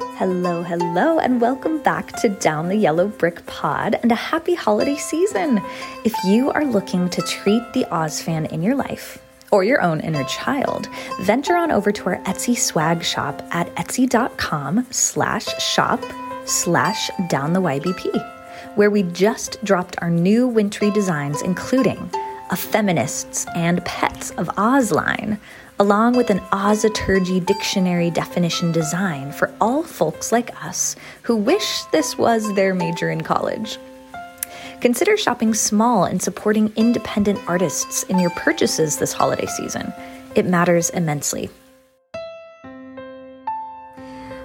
Hello, hello, and welcome back to Down the Yellow Brick Pod and a happy holiday season. If you are looking to treat the Oz fan in your life, or your own inner child, venture on over to our Etsy swag shop at etsy.com slash shop slash down the YBP, where we just dropped our new wintry designs, including a feminists and pets of Oz line, along with an Ozaturgy dictionary definition design for all folks like us who wish this was their major in college. Consider shopping small and supporting independent artists in your purchases this holiday season. It matters immensely.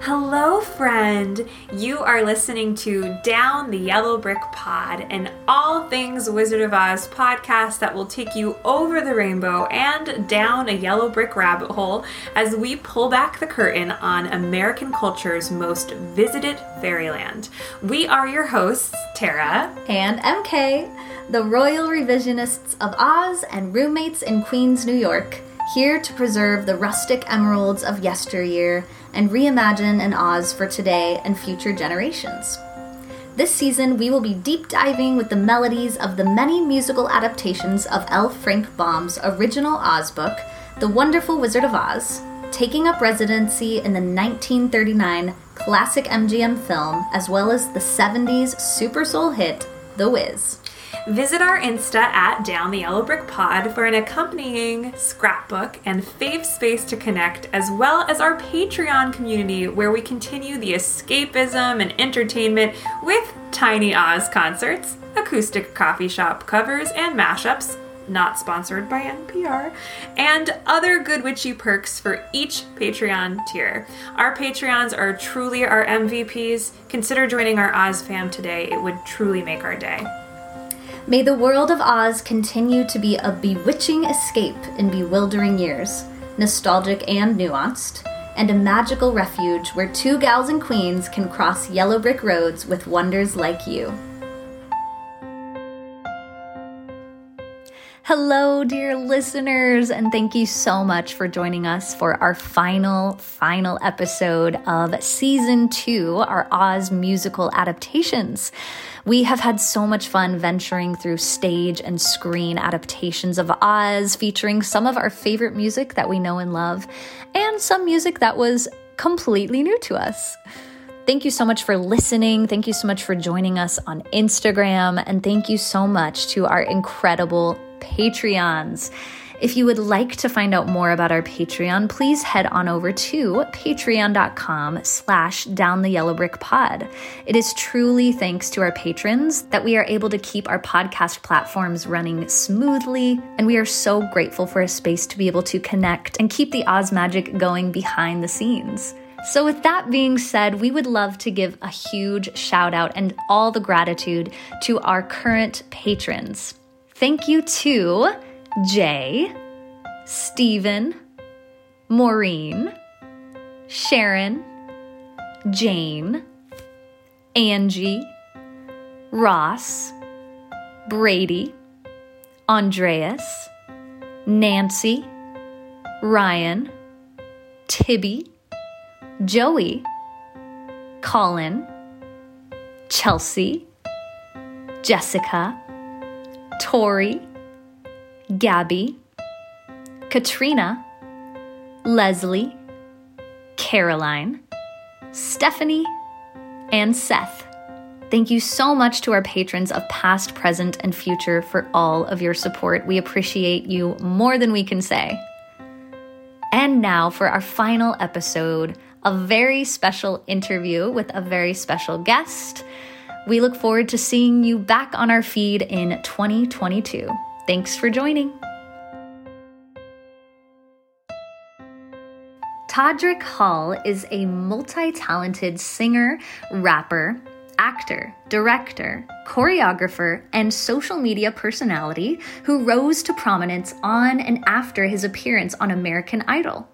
Hello, friend. You are listening to Down the Yellow Brick Pod, an all things Wizard of Oz podcast that will take you over the rainbow and down a yellow brick rabbit hole as we pull back the curtain on American culture's most visited fairyland. We are your hosts, Tara and EmKay, the royal revisionists of Oz and roommates in Queens, New York, here to preserve the rustic emeralds of yesteryear and reimagine an Oz for today and future generations. This season, we will be deep diving with the melodies of the many musical adaptations of L. Frank Baum's original Oz book, The Wonderful Wizard of Oz, taking up residency in the 1939 classic MGM film, as well as the 70s super soul hit, The Wiz. Visit our Insta at Down the Yellow Brick Pod for an accompanying scrapbook and fave space to connect, as well as our Patreon community where we continue the escapism and entertainment with tiny Oz concerts, acoustic coffee shop covers, and mashups. Not sponsored by NPR, and other good witchy perks for each Patreon tier. Our Patreons are truly our MVPs. Consider joining our Oz fam today, it would truly make our day. May the world of Oz continue to be a bewitching escape in bewildering years, nostalgic and nuanced, and a magical refuge where two gals and queens can cross yellow brick roads with wonders like you. Hello, dear listeners, and thank you so much for joining us for our final, final episode of season two, our Oz musical adaptations. We have had so much fun venturing through stage and screen adaptations of Oz, featuring some of our favorite music that we know and love, and some music that was completely new to us. Thank you so much for listening. Thank you so much for joining us on Instagram. And thank you so much to our incredible Patreons. If you would like to find out more about our Patreon, please head on over to patreon.com slash down the yellow brick pod. It is truly thanks to our patrons that we are able to keep our podcast platforms running smoothly, and we are so grateful for a space to be able to connect and keep the Oz magic going behind the scenes. So, with that being said, we would love to give a huge shout out and all the gratitude to our current patrons. Thank you to Jay, Stephen, Maureen, Sharon, Jane, Angie, Ross, Brady, Andreas, Nancy, Ryan, Tibby, Joey, Colin, Chelsea, Jessica, Tori, Gabby, Katrina, Leslie, Caroline, Stephanie, and Seth. Thank you so much to our patrons of past, present, and future for all of your support. We appreciate you more than we can say. And now for our final episode, a very special interview with a very special guest. We look forward to seeing you back on our feed in 2022. Thanks for joining. Todrick Hall is a multi talented singer, rapper, actor, director, choreographer, and social media personality who rose to prominence on and after his appearance on American Idol.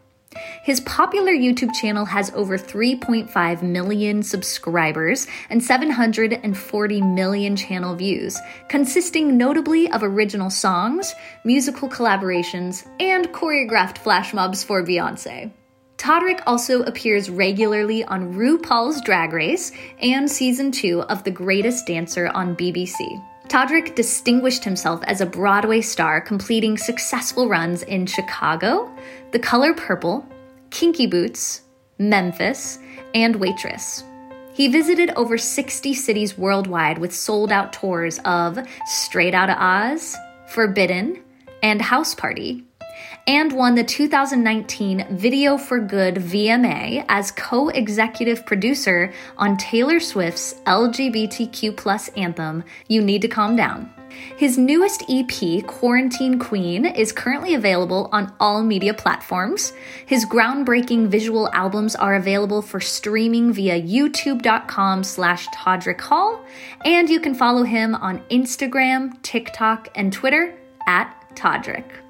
His popular YouTube channel has over 3.5 million subscribers and 740 million channel views, consisting notably of original songs, musical collaborations, and choreographed flash mobs for Beyonce. Todrick also appears regularly on RuPaul's Drag Race and season two of The Greatest Dancer on BBC. Todrick distinguished himself as a Broadway star, completing successful runs in Chicago, The Color Purple, Kinky Boots, Memphis, and Waitress. He visited over 60 cities worldwide with sold out tours of Straight Outta Oz, Forbidden, and House Party and won the 2019 Video for Good VMA as co executive producer on Taylor Swift's LGBTQ anthem, You Need to Calm Down. His newest EP, Quarantine Queen, is currently available on all media platforms. His groundbreaking visual albums are available for streaming via youtube.com slash Todrick Hall, and you can follow him on Instagram, TikTok, and Twitter at Todrick.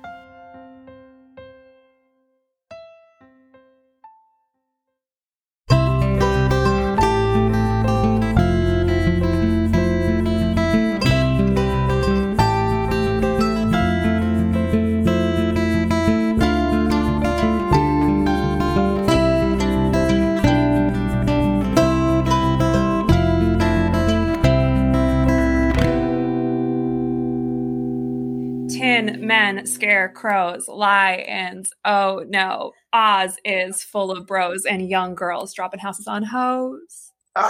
10 men, scarecrows, lions. Oh no, Oz is full of bros and young girls dropping houses on hoes.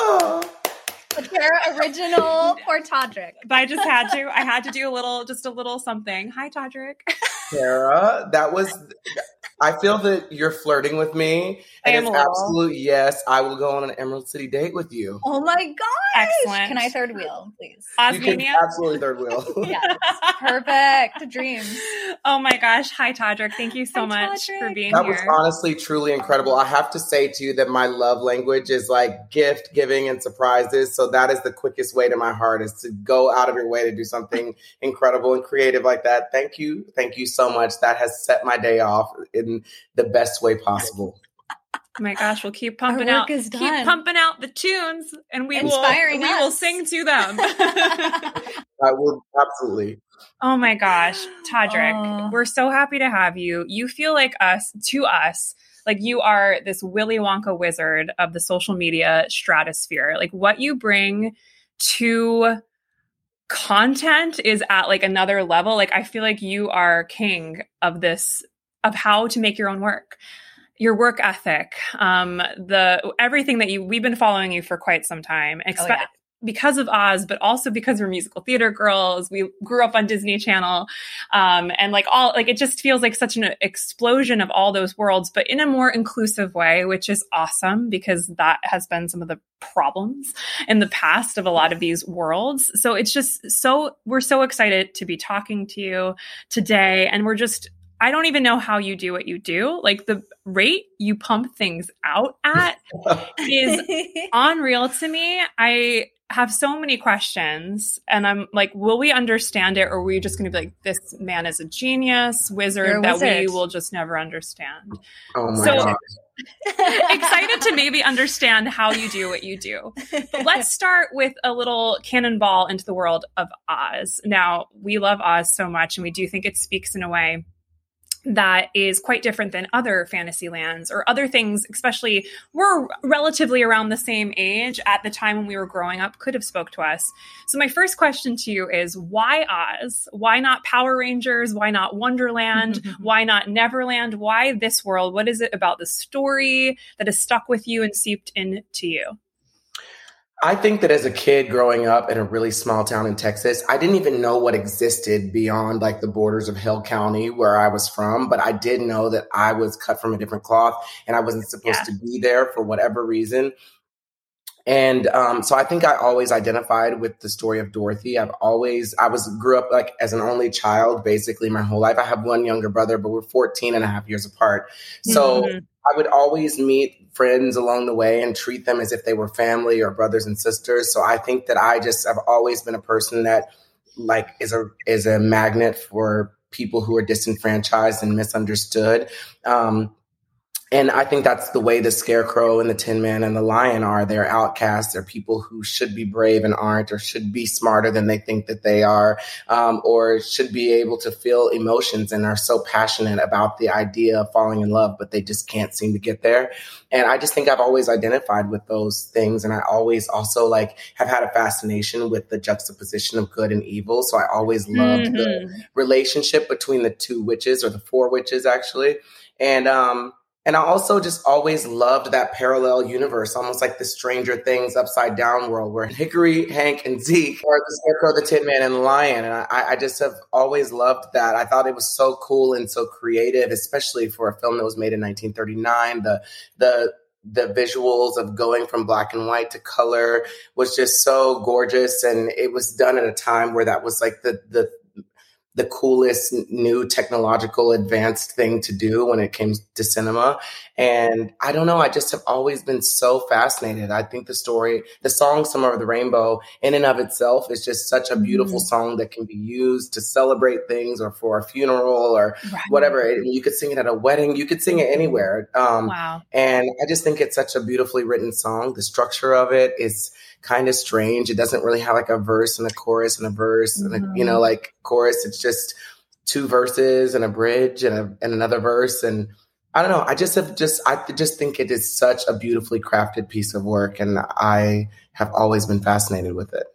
Oh! Their original for Todrick. But I just had to. I had to do a little, just a little something. Hi, Todrick. Tara, that was I feel that you're flirting with me. And it's absolute yes. I will go on an Emerald City date with you. Oh my gosh. Excellent. Can I third wheel, please? Osmania? absolutely third wheel. yes. Perfect. Dreams. Oh my gosh. Hi, Todrick. Thank you so Hi, much Todrick. for being that here. That was honestly truly incredible. I have to say to you that my love language is like gift giving and surprises. So that is the quickest way to my heart is to go out of your way to do something incredible and creative like that. Thank you. Thank you so much. That has set my day off in the best way possible. Oh my gosh, we'll keep pumping out keep pumping out the tunes and we Inspiring will we will sing to them. I will absolutely. Oh my gosh, Todrick, we're so happy to have you. You feel like us to us like you are this Willy Wonka wizard of the social media stratosphere. Like what you bring to content is at like another level. Like I feel like you are king of this of how to make your own work your work ethic um the everything that you we've been following you for quite some time expe- oh, yeah. Because of oz but also because we're musical theater girls. We grew up on disney channel. Um and like all like it just feels like such an explosion of all those worlds but in a more inclusive way which is awesome because that has been some of the problems in the past of a lot of these worlds. So it's just so we're so excited to be talking to you today. And we're just I don't even know how you do what you do. Like the rate you pump things out at is unreal to me. I have so many questions and I'm like, will we understand it or are we just going to be like, this man is a genius wizard a that wizard. we will just never understand? Oh my so, God. excited to maybe understand how you do what you do. But let's start with a little cannonball into the world of Oz. Now, we love Oz so much and we do think it speaks in a way that is quite different than other fantasy lands or other things, especially we're relatively around the same age at the time when we were growing up, could have spoke to us. So my first question to you is why Oz? Why not Power Rangers? Why not Wonderland? Mm-hmm. why not Neverland? Why this world? What is it about the story that has stuck with you and seeped into you? I think that as a kid growing up in a really small town in Texas, I didn't even know what existed beyond like the borders of Hill County where I was from, but I did know that I was cut from a different cloth and I wasn't supposed yeah. to be there for whatever reason. And um, so I think I always identified with the story of Dorothy. I've always, I was, grew up like as an only child basically my whole life. I have one younger brother, but we're 14 and a half years apart. So mm-hmm. I would always meet friends along the way and treat them as if they were family or brothers and sisters. So I think that I just have always been a person that like is a is a magnet for people who are disenfranchised and misunderstood. Um, and I think that's the way the scarecrow and the tin man and the lion are. They're outcasts. They're people who should be brave and aren't, or should be smarter than they think that they are, um, or should be able to feel emotions and are so passionate about the idea of falling in love, but they just can't seem to get there. And I just think I've always identified with those things. And I always also like have had a fascination with the juxtaposition of good and evil. So I always loved mm-hmm. the relationship between the two witches or the four witches actually. And, um, and I also just always loved that parallel universe, almost like the Stranger Things upside down world where Hickory, Hunk, and Zeke are the Scarecrow, the Tin Man, and the Lion. And I, I just have always loved that. I thought it was so cool and so creative, especially for a film that was made in 1939. The, the, the visuals of going from black and white to color was just so gorgeous and it was done at a time where that was like the the the coolest new technological advanced thing to do when it came to cinema. And I don't know, I just have always been so fascinated. I think the story, the song Somewhere Over the Rainbow in and of itself is just such a beautiful mm. song that can be used to celebrate things or for a funeral or right. whatever. You could sing it at a wedding, you could sing it anywhere. Um, wow. And I just think it's such a beautifully written song. The structure of it is kind of strange. It doesn't really have like a verse and a chorus and a verse mm-hmm. and a, you know, mm-hmm. like chorus. It's just two verses and a bridge and a, and another verse. And I don't know. I just have just, I just think it is such a beautifully crafted piece of work. And I have always been fascinated with it.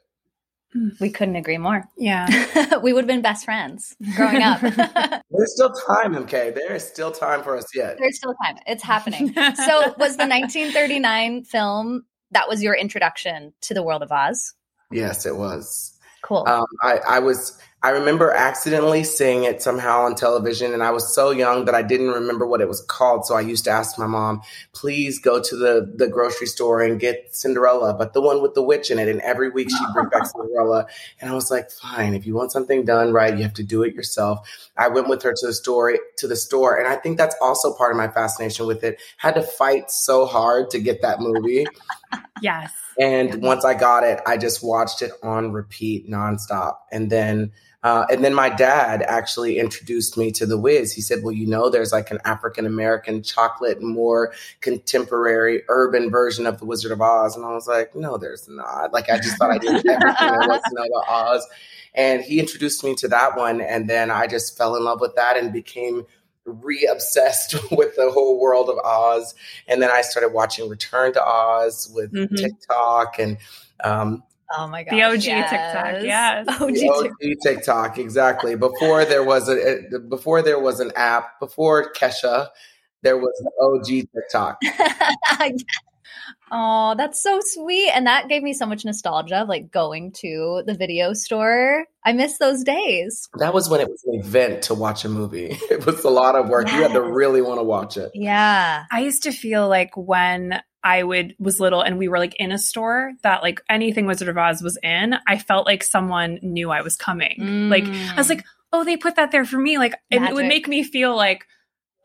Mm. We couldn't agree more. Yeah. we would have been best friends growing up. There's still time, EmKay. There is still time for us yet. There's still time. It's happening. so, was the 1939 film that was your introduction to the world of Oz. Yes, it was. Cool. Um, I, I was I remember accidentally seeing it somehow on television, and I was so young that I didn't remember what it was called. So I used to ask my mom, "Please go to the the grocery store and get Cinderella, but the one with the witch in it." And every week she'd bring back Cinderella, and I was like, "Fine, if you want something done right, you have to do it yourself." I went with her to the store to the store, and I think that's also part of my fascination with it. Had to fight so hard to get that movie. Yes. And once I got it, I just watched it on repeat nonstop, and then uh, and then my dad actually introduced me to the Wiz. He said, "Well, you know, there's like an African American chocolate, more contemporary urban version of the Wizard of Oz." And I was like, "No, there's not." Like I just thought I did everything there was to know about Oz. And he introduced me to that one, and then I just fell in love with that and became re-obsessed with the whole world of Oz. And then I started watching Return to Oz with mm-hmm. TikTok and um, Oh my god. The OG yes. TikTok, yes. OG, the OG TikTok, exactly. Before there was a before there was an app, before Kesha, there was the OG TikTok. oh, that's so sweet. And that gave me so much nostalgia of like going to the video store. I miss those days. That was when it was an event to watch a movie. It was a lot of work. Yes. You had to really want to watch it. Yeah. I used to feel like when I would was little and we were like in a store that like anything Wizard of Oz was in, I felt like someone knew I was coming. Mm. Like I was like, oh, they put that there for me. Like it, it, would make me feel like,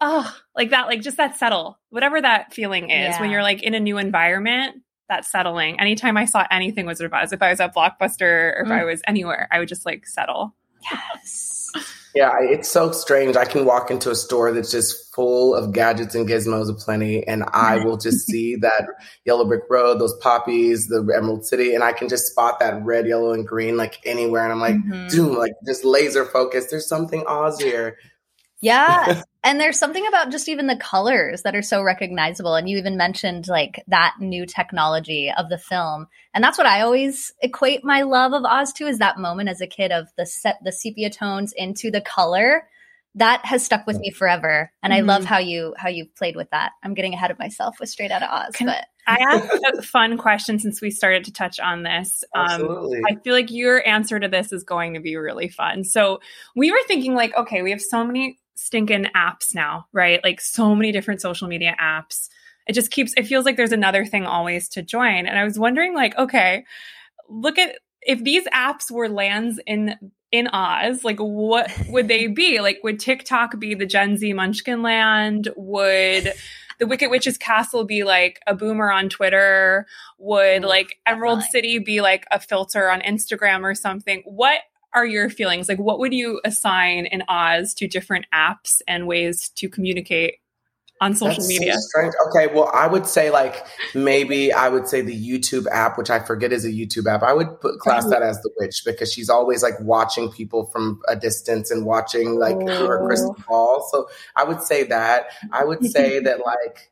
oh, like that, like just that settle, whatever that feeling is yeah. when you're like in a new environment. That settling. Anytime I saw anything Wizard of Oz, if I was at Blockbuster or if mm. I was anywhere, I would just like settle. Yes. Yeah, it's so strange. I can walk into a store that's just full of gadgets and gizmos aplenty, and I will just see that yellow brick road, those poppies, the Emerald City, and I can just spot that red, yellow, and green like anywhere. And I'm like, mm-hmm. doom, like just laser focused. There's something Oz here. Yeah. and there's something about just even the colors that are so recognizable. And you even mentioned like that new technology of the film. And that's what I always equate my love of Oz to is that moment as a kid of the set the sepia tones into the color. That has stuck with me forever. And mm-hmm. I love mm-hmm. how you how you played with that. I'm getting ahead of myself with Straight Out of Oz. Can, but I asked a fun question since we started to touch on this. Um, Absolutely. I feel like your answer to this is going to be really fun. So we were thinking like, okay, we have so many stinking apps now, right? Like so many different social media apps. It just keeps, it feels like there's another thing always to join. And I was wondering, like, okay, look at if these apps were lands in in Oz, like what would they be? Like, would TikTok be the Gen Z Munchkin land? Would the Wicked Witch's castle be like a boomer on Twitter? Would like Emerald City be like a filter on Instagram or something? What are your feelings? Like, what would you assign in Oz to different apps and ways to communicate on social That's media? So. Okay, well, I would say like maybe I would say the YouTube app, which I forget is a YouTube app. I would put, class mm-hmm. that as the witch because she's always like watching people from a distance and watching like through her crystal oh. ball. So I would say that. I would say that like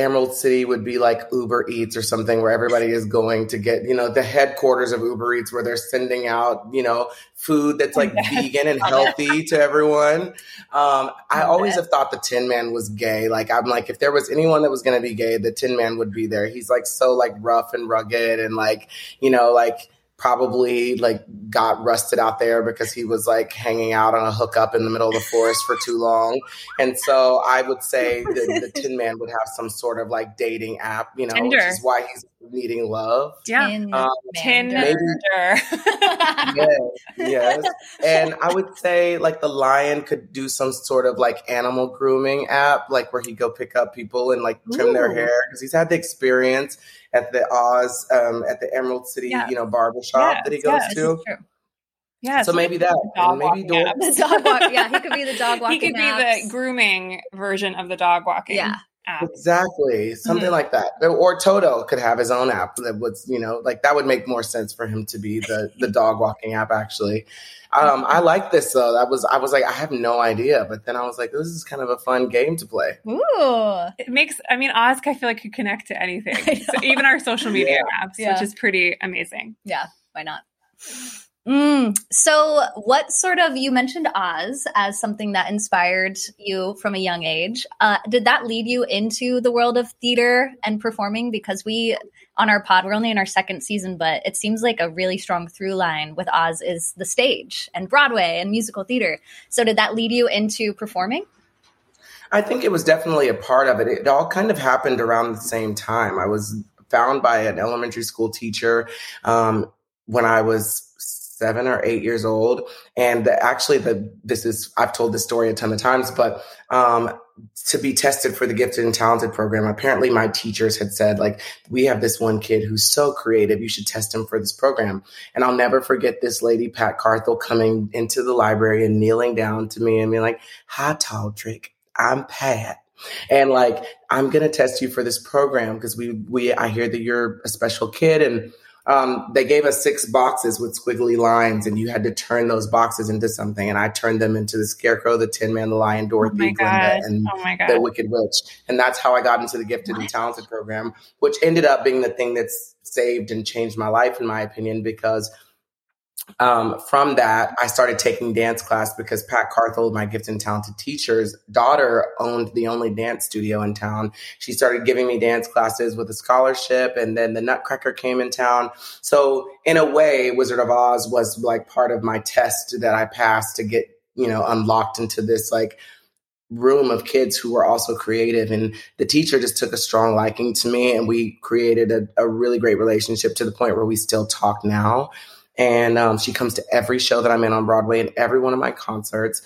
Emerald City would be like Uber Eats or something where everybody is going to get, you know, the headquarters of Uber Eats where they're sending out, you know, food that's like vegan and healthy to everyone. Um, I always have thought the Tin Man was gay. Like, I'm like, if there was anyone that was going to be gay, the Tin Man would be there. He's like so like rough and rugged and like, you know, like, probably like got rusted out there because he was like hanging out on a hookup in the middle of the forest for too long. And so I would say the, the Tin Man would have some sort of like dating app, you know, Tinder. which is why he's needing love. Yeah. Um, Tinder. Mander. yes, yes. And I would say like the lion could do some sort of like animal grooming app, like where he go pick up people and like trim their hair because he's had the experience at the Oz, um, at the Emerald City, Yeah. you know, barbershop Yes, that he goes yes. To. Yeah. true. Yes. So maybe that, Dog maybe walking The dog walk. Yeah, he could be the dog walking. he could be apps. the grooming version of the dog walking. Yeah. App. Exactly, something Mhm. like that. Or Toto could have his own app that was, you know, like that would make more sense for him to be the the dog walking app. Actually, um, I like this though. That was I was like I have no idea, but then I was like, this is kind of a fun game to play. Ooh. It makes, I mean, Oz, I feel like could connect to anything, So even our social media apps, Yeah. which is pretty amazing. Yeah, why not? Mm. So, what sort of you mentioned Oz as something that inspired you from a young age? Uh, did that lead you into the world of theater and performing? Because we on our pod, we're only in our second season, but it seems like a really strong through line with Oz is the stage and Broadway and musical theater. So, did that lead you into performing? I think it was definitely a part of it. It all kind of happened around the same time. I was found by an elementary school teacher um, when I was seven or eight years old, and the, actually, the this is I've told this story a ton of times, but um, to be tested for the gifted and talented program, apparently my teachers had said like we have this one kid who's so creative, you should test him for this program. And I'll never forget this lady Pat Carthel coming into the library and kneeling down to me and being like, "Hi, Taldrick." I'm Pat. And like, I'm gonna test you for this program because we we I hear that you're a special kid and um, they gave us six boxes with squiggly lines, and you had to turn those boxes into something. And I turned them into the Scarecrow, the Tin Man, the Lion, Oh Dorothy, my Glinda, and Oh the Wicked Witch. And that's how I got into the Gifted and Talented program, which ended up being the thing that's saved and changed my life, in my opinion, because um, from that, I started taking dance class because Pat Carthel, my gifted and talented teacher's daughter, owned the only dance studio in town. She started giving me dance classes with a scholarship, and then the Nutcracker came in town. So, in a way, Wizard of Oz was like part of my test that I passed to get, you know, unlocked into this like room of kids who were also creative. And the teacher just took a strong liking to me, and we created a, a really great relationship to the point where we still talk now. And um, she comes to every show that I'm in on Broadway and every one of my concerts.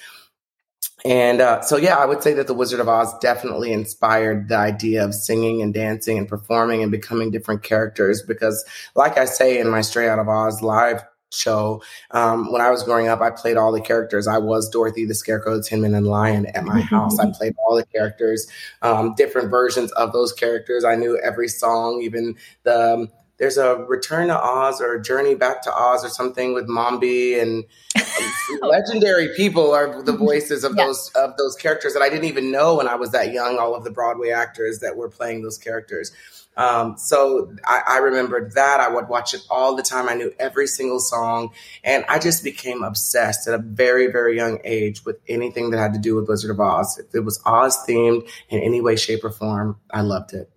And uh, so, yeah, I would say that The Wizard of Oz definitely inspired the idea of singing and dancing and performing and becoming different characters. Because, like I say in my Straight Out of Oz live show, um, when I was growing up, I played all the characters. I was Dorothy, the Scarecrow, the Tin Man, and Lion at my house. I played all the characters, um, different versions of those characters. I knew every song, even the. There's a Return to Oz or a Journey Back to Oz or something with Mombi and legendary people are the voices of Yeah. those of those characters that I didn't even know when I was that young. All of the Broadway actors that were playing those characters. Um, so I, I remembered that. I would watch it all the time. I knew every single song, and I just became obsessed at a very, very young age with anything that had to do with Wizard of Oz. If it was Oz themed in any way, shape, or form, I loved it.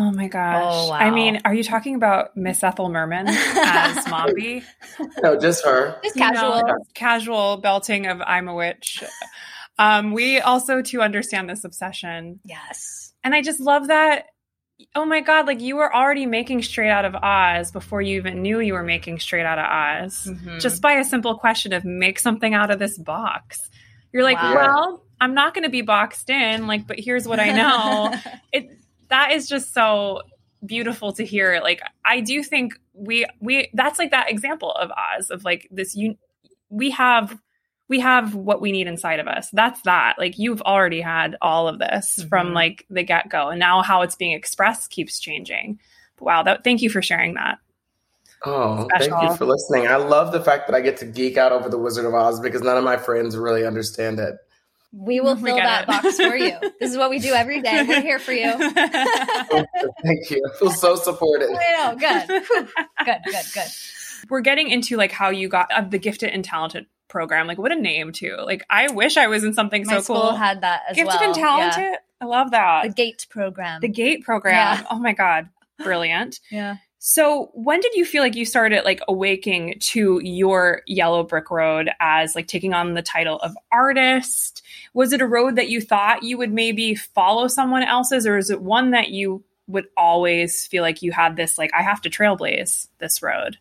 Oh my gosh. Oh, wow. I mean, are you talking about Miss Ethel Merman as Mombi? No, just her. Just You know, casual. casual belting of I'm a witch. Um, we also to understand this obsession. Yes. And I just love that. Oh my God, like you were already making straight out of Oz before you even knew you were making straight out of Oz. Mhm. Just by a simple question of make something out of this box. You're like, Wow. well, I'm not going to be boxed in, like, but here's what I know. it that is just so beautiful to hear like i do think we we that's like that example of oz of like this you we have we have what we need inside of us. That's that. Like you've already had all of this mm-hmm. from like the get go, and now how it's being expressed keeps changing. wow, that thank you for sharing that. Oh, Special. thank you for listening. I love the fact that I get to geek out over the Wizard of Oz because none of my friends really understand it. We will fill that it. box for you. This is what we do every day. We're here for you. thank you. I feel so supported. I know. Good. good. Good. Good. We're getting into like how you got uh, the gifted and talented program. Like what a name too. Like I wish I was in something My so cool. Had that as Gifted well. and talented. Yeah. I love that. The GATE program. The GATE program. Yeah. Oh my god, brilliant. yeah. So when did you feel like you started like awaking to your yellow brick road as like taking on the title of artist? Was it a road that you thought you would maybe follow someone else's or is it one that you would always feel like you had this like I have to trailblaze this road?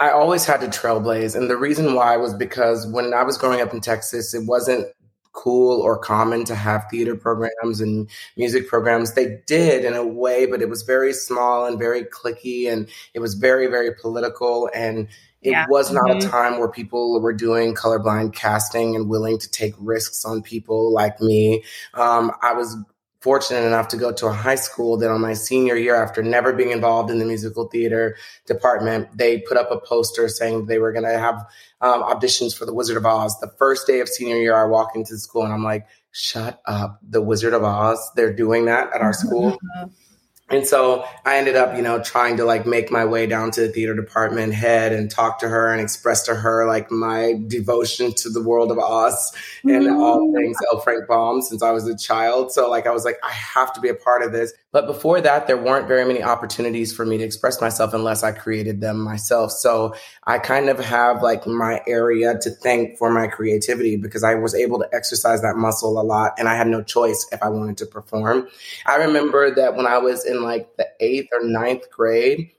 I always had to trailblaze. And the reason why was because when I was growing up in Texas, it wasn't cool or common to have theater programs and music programs. They did in a way, but it was very small and very cliquey and it was very, very political. And it yeah. was not mm-hmm. a time where people were doing colorblind casting and willing to take risks on people like me. Um, I was fortunate enough to go to a high school that on my senior year, after never being involved in the musical theater department, they put up a poster saying they were going to have um, auditions for The Wizard of Oz. The first day of senior year, I walk into the school and I'm like, shut up. The Wizard of Oz, they're doing that at our school. And so I ended up, you know, trying to like make my way down to the theater department head and talk to her and express to her like my devotion to the world of Oz and mm-hmm. all things L. Frank Baum since I was a child. So like I was like, I have to be a part of this. But before that, there weren't very many opportunities for me to express myself unless I created them myself. So I kind of have like my area to thank for my creativity because I was able to exercise that muscle a lot and I had no choice if I wanted to perform. I remember that when I was in like the eighth or ninth grade,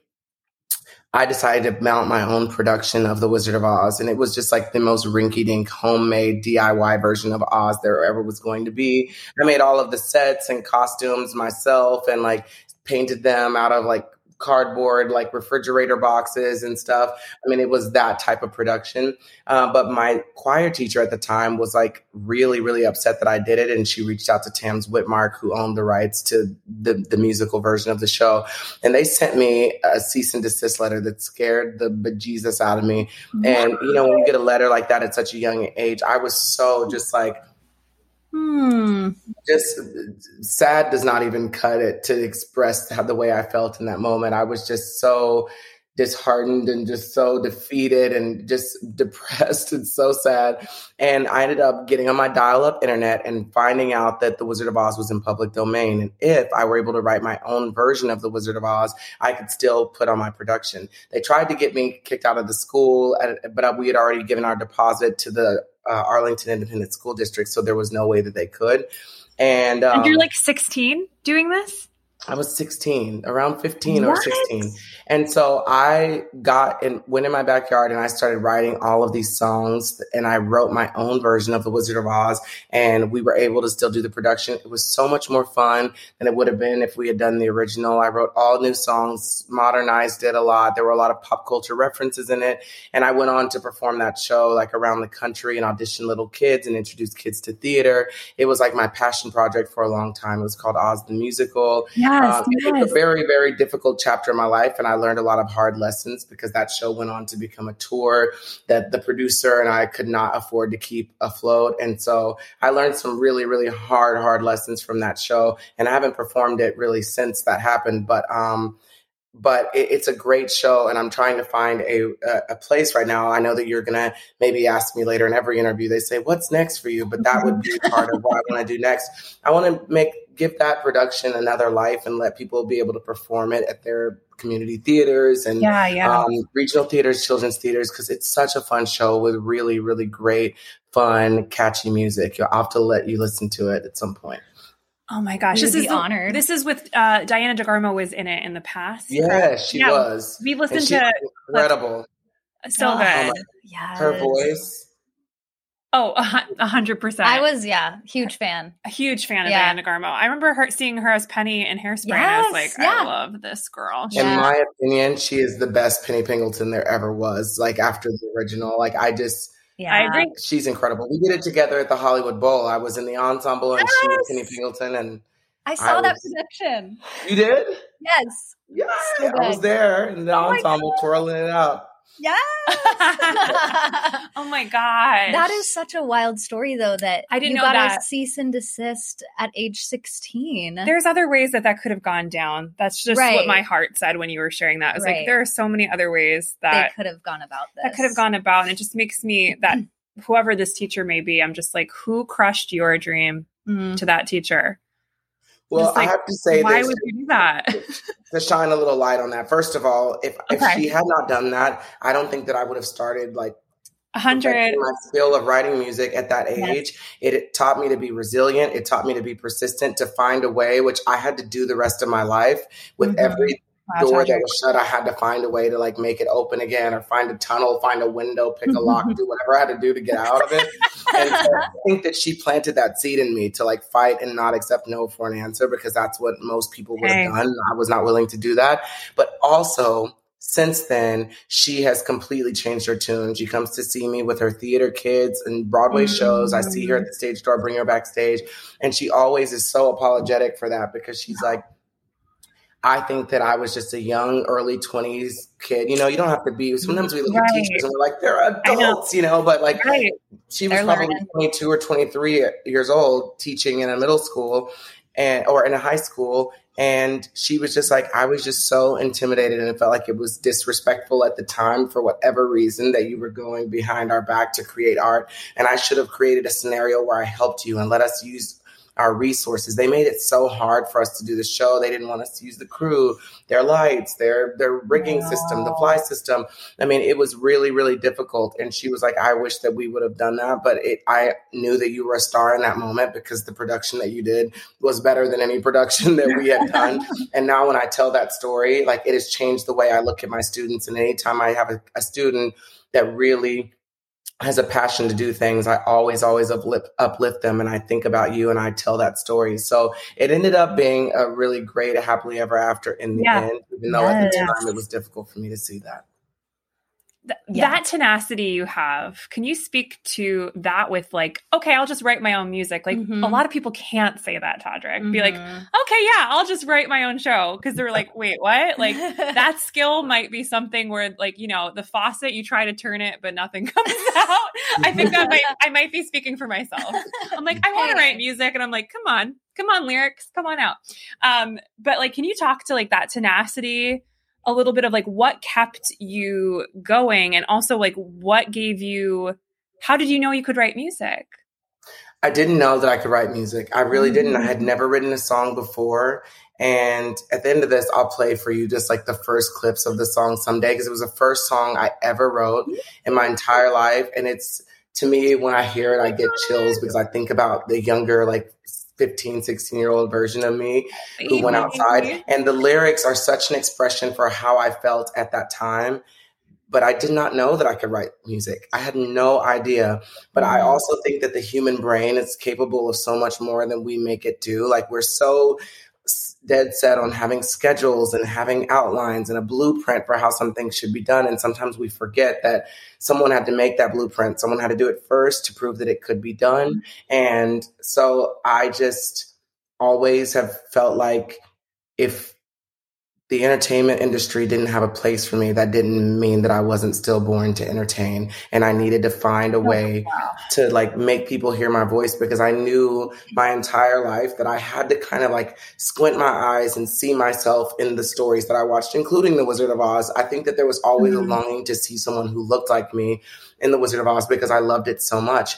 I decided to mount my own production of The Wizard of Oz. And it was just like the most rinky dink homemade DIY version of Oz there ever was going to be. I made all of the sets and costumes myself and like painted them out of like cardboard, like refrigerator boxes and stuff. I mean, it was that type of production. Uh, but my choir teacher at the time was like really, really upset that I did it. And she reached out to Tams-Witmark, who owned the rights to the, the musical version of the show. And they sent me a cease and desist letter that scared the bejesus out of me. And, you know, when you get a letter like that at such a young age, I was so just like, Hmm. Just sad does not even cut it to express how the way I felt in that moment. I was just so disheartened and just so defeated and just depressed and so sad. And I ended up getting on my dial up internet and finding out that The Wizard of Oz was in public domain. And if I were able to write my own version of The Wizard of Oz, I could still put on my production. They tried to get me kicked out of the school, but we had already given our deposit to the uh, Arlington Independent School District, so there was no way that they could. And, um, and you're like 16 doing this? I was 16, around 15 what? or 16. And so I got and went in my backyard and I started writing all of these songs and I wrote my own version of The Wizard of Oz and we were able to still do the production. It was so much more fun than it would have been if we had done the original. I wrote all new songs, modernized it a lot. There were a lot of pop culture references in it. And I went on to perform that show like around the country and audition little kids and introduce kids to theater. It was like my passion project for a long time. It was called Oz the Musical. Yes, um, yes. It was a very, very difficult chapter in my life and I learned a lot of hard lessons because that show went on to become a tour that the producer and I could not afford to keep afloat. And so I learned some really, really hard, hard lessons from that show. And I haven't performed it really since that happened. But, um, but it, it's a great show and i'm trying to find a, a, a place right now i know that you're gonna maybe ask me later in every interview they say what's next for you but that would be part of what i want to do next i want to make give that production another life and let people be able to perform it at their community theaters and yeah, yeah. Um, regional theaters, children's theaters, because it's such a fun show with really, really great, fun, catchy music. You'll have to let you listen to it at some point. Oh my gosh, this is honored. This is with uh, Diana DeGarmo was in it in the past. Yeah, she yeah, was. We've listened to incredible. So oh, good. Yeah, her voice Oh, a hundred percent. I was, yeah, huge fan. A huge fan of yeah. Diana Garmo. I remember her seeing her as Penny in Hairspray. Yes, I was like, yeah. I love this girl. In yeah. my opinion, she is the best Penny Pingleton there ever was. Like after the original, like I just, Yeah, I agree. She's incredible. We did it together at the Hollywood Bowl. I was in the ensemble and yes. she was Penny Pingleton and I saw I that production. You did? Yes. Yes, so I was there in the oh ensemble twirling it out. Yes. oh my god. That is such a wild story though that I didn't you know got that. a cease and desist at age 16. There's other ways that that could have gone down. That's just right. what my heart said when you were sharing that. I was right. like there are so many other ways that they could have gone about this. That could have gone about and it just makes me that whoever this teacher may be, I'm just like who crushed your dream mm. to that teacher? Well, like, I have to say, why would you do that? to shine a little light on that. First of all, if okay. if she had not done that, I don't think that I would have started like a hundred my skill of writing music at that age. Yes. It, it, taught me to be resilient. It taught me to be persistent, to find a way, which I had to do the rest of my life with mm-hmm. every door that was shut, I had to find a way to like make it open again or find a tunnel, find a window, pick a lock, do whatever I had to do to get out of it. and so I think that she planted that seed in me to like fight and not accept no for an answer because that's what most people would have done. I was not willing to do that. But also, since then, she has completely changed her tune. She comes to see me with her theater kids and Broadway mm-hmm. shows. I see her at the stage door, bring her backstage. And she always is so apologetic for that because she's like, I think that I was just a young, early 20s kid. You know, you don't have to be, sometimes we look right. at teachers and we're like, they're adults, know. you know, but like right. she was they're probably learning. 22 or 23 years old teaching in a middle school and, or in a high school. And she was just like, I was just so intimidated and it felt like it was disrespectful at the time for whatever reason that you were going behind our back to create art. And I should have created a scenario where I helped you and let us use our resources. They made it so hard for us to do the show. They didn't want us to use the crew, their lights, their their rigging no. system, the fly system. I mean, it was really really difficult. And she was like, "I wish that we would have done that, but it, I knew that you were a star in that moment because the production that you did was better than any production that we had done." and now when I tell that story, like it has changed the way I look at my students. And anytime I have a, a student that really has a passion to do things, I always, always uplift, uplift them. And I think about you and I tell that story. So it ended up being a really great, happily ever after in the yeah. end, even though yes. at the time it was difficult for me to see that th- yeah. that tenacity you have can you speak to that with like okay i'll just write my own music like mm-hmm. a lot of people can't say that todrick mm-hmm. be like mm-hmm. okay yeah i'll just write my own show because they're like wait what like that skill might be something where like you know the faucet you try to turn it but nothing comes out i think that might i might be speaking for myself i'm like i want to write music and i'm like come on come on lyrics come on out um but like can you talk to like that tenacity a little bit of like what kept you going and also like what gave you how did you know you could write music? I didn't know that I could write music. I really mm-hmm. didn't. I had mm. never written a song before. And at the end of this, I'll play for you just like the first clips of the song someday because it was the first song I ever wrote in my entire life. And it's to me, when I hear it, I get chills because I think about the younger, like 15, 16 year old version of me who went outside. And the lyrics are such an expression for how I felt at that time. But I did not know that I could write music. I had no idea. But I mm-hmm. also think that the human brain is capable of so much more than we make it do. Like we're so dead set on having schedules and having outlines and a blueprint for how something should be done. And sometimes we forget that someone had to make that blueprint. Someone had to do it first to prove that it could be done. And so I just always have felt like if the entertainment industry didn't have a place for me, that didn't mean that I wasn't still born to entertain. And I needed to find a oh, way to like make people hear my voice because I knew my entire life that I had to kind of like squint my eyes and see myself in the stories that I watched, including The Wizard of Oz. I think that there was always mm-hmm. a longing to see someone who looked like me in The Wizard of Oz because I loved it so much.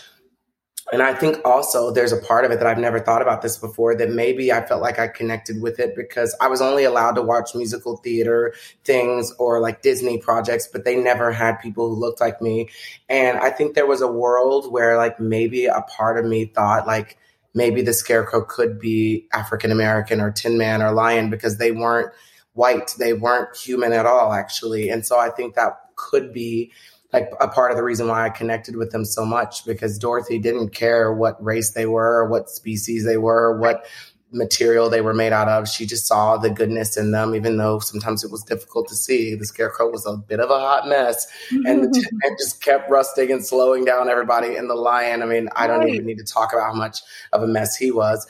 And I think also there's a part of it that I've never thought about this before that maybe I felt like I connected with it because I was only allowed to watch musical theater things or like Disney projects, but they never had people who looked like me. And I think there was a world where like maybe a part of me thought like maybe the scarecrow could be African American or Tin Man or Lion because they weren't white. They weren't human at all, actually. And so I think that could be like a part of the reason why I connected with them so much because Dorothy didn't care what race they were, what species they were, what material they were made out of. She just saw the goodness in them, even though sometimes it was difficult to see. The scarecrow was a bit of a hot mess, and the tin just kept rusting and slowing down everybody. And the lion, I mean, I don't right. even need to talk about how much of a mess he was.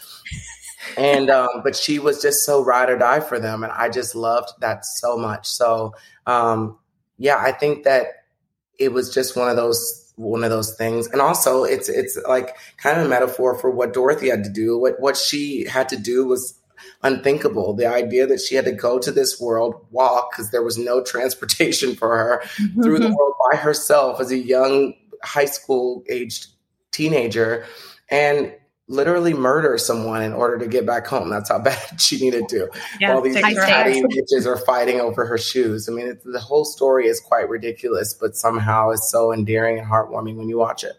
and um, but she was just so ride or die for them, and I just loved that so much. So um, yeah, I think that it was just one of those one of those things. And also it's it's like kind of a metaphor for what Dorothy had to do. What what she had to do was unthinkable. The idea that she had to go to this world, walk, because there was no transportation for her mm-hmm. through the world by herself as a young high school aged teenager. And literally murder someone in order to get back home. That's how bad she needed to. Yeah, While these catty bitches are fighting over her shoes. I mean, the whole story is quite ridiculous, but somehow it's so endearing and heartwarming when you watch it.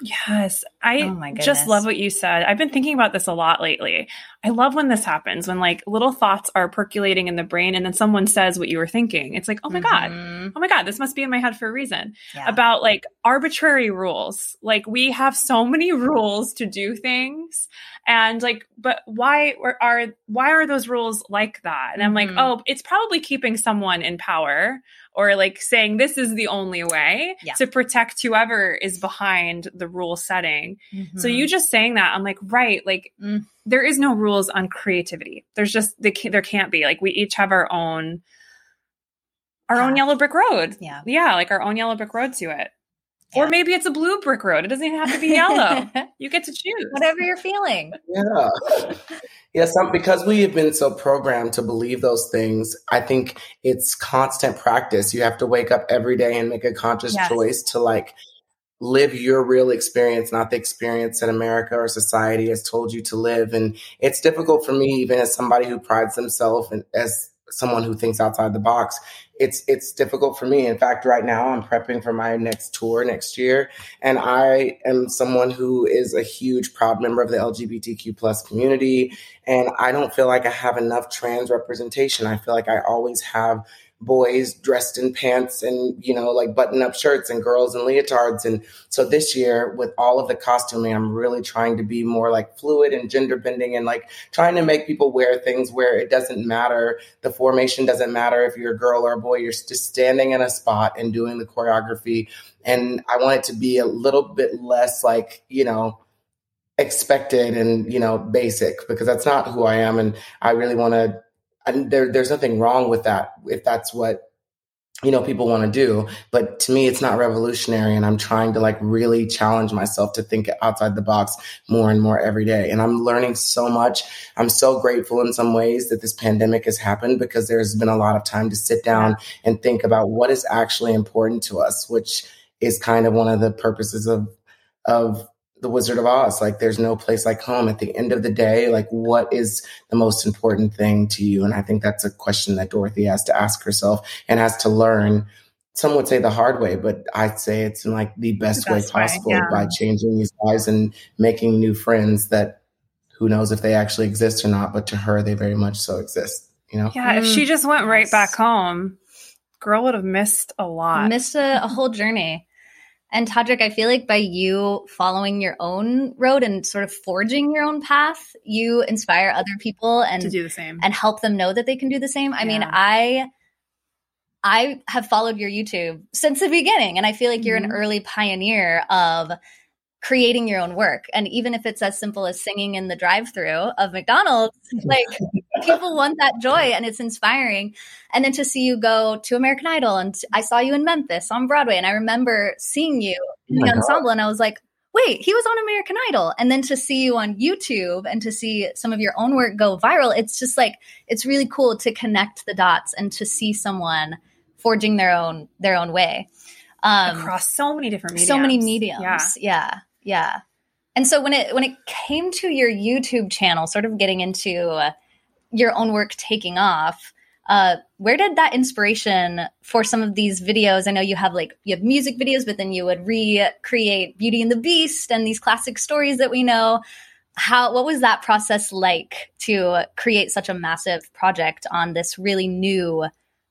Yes. I oh just love what you said. I've been thinking about this a lot lately. I love when this happens, when like little thoughts are percolating in the brain and then someone says what you were thinking. It's like, oh my mm-hmm. God, oh my God, this must be in my head for a reason. Yeah. About like arbitrary rules. Like we have so many rules to do things. And like, but why are, why are those rules like that? And I'm mm-hmm. like, oh, it's probably keeping someone in power or like saying this is the only way yeah. to protect whoever is behind the rule setting. Mm-hmm. So you just saying that, I'm like, right, like mm, there is no rules on creativity. There's just they can't, there can't be. Like we each have our own our own yellow brick road. Yeah. Yeah, like our own yellow brick road to it. Yeah. Or maybe it's a blue brick road. It doesn't even have to be yellow. you get to choose. Whatever you're feeling. Yeah. Yeah, some, because we have been so programmed to believe those things, I think it's constant practice. You have to wake up every day and make a conscious yes. choice to like live your real experience, not the experience that America or society has told you to live. And it's difficult for me, even as somebody who prides themselves and as someone who thinks outside the box it's it's difficult for me. In fact right now i'm prepping for my next tour next year and i am someone who is a huge proud member of the lgbtq plus community and i don't feel like i have enough trans representation. I feel like i always have boys dressed in pants and you know like button up shirts and girls in leotards. And so this year with all of the costuming i'm really trying to be more like fluid and gender bending and like trying to make people wear things where it doesn't matter. The formation doesn't matter if you're a girl or a boy. You're just standing in a spot and doing the choreography. And i want it to be a little bit less like you know expected and you know basic because that's not who i am. And i really want to and there, there's nothing wrong with that if that's what you know people want to do. But to me it's not revolutionary and i'm trying to like really challenge myself to think outside the box more and more every day. And i'm learning so much. I'm so grateful in some ways that this pandemic has happened because there's been a lot of time to sit down and think about what is actually important to us which is kind of one of the purposes of of the Wizard of Oz. Like there's no place like home. At the end of the day, like what is the most important thing to you? And I think that's a question that Dorothy has to ask herself and has to learn. Some would say the hard way, but I'd say it's in like the best, the best way possible way, yeah. by changing these lives and making new friends that who knows if they actually exist or not, but to her they very much so exist. You know? Yeah, if she mm. just went right back home, girl would have missed a lot. Missed a, a whole journey. And Todrick, I feel like by you following your own road and sort of forging your own path, you inspire other people and to do the same and help them know that they can do the same. I yeah. mean, I I have followed your YouTube since the beginning, and I feel like you're mm-hmm. an early pioneer of creating your own work. And even if it's as simple as singing in the drive through of McDonald's, like people want that joy and it's inspiring. And then to see you go to American Idol and I saw you in Memphis on Broadway and I remember seeing you in the oh ensemble and I was like, wait, he was on American Idol. And then to see you on YouTube and to see some of your own work go viral, it's just like, it's really cool to connect the dots and to see someone forging their own, their own way. Um, Across so many different mediums. So many mediums. Yeah. yeah. Yeah. And so when it when it came to your YouTube channel, sort of getting into uh, your own work taking off, uh, where did that inspiration for some of these videos? I know you have like you have music videos, but then you would recreate Beauty and the Beast and these classic stories that we know. How what was that process like to create such a massive project on this really new,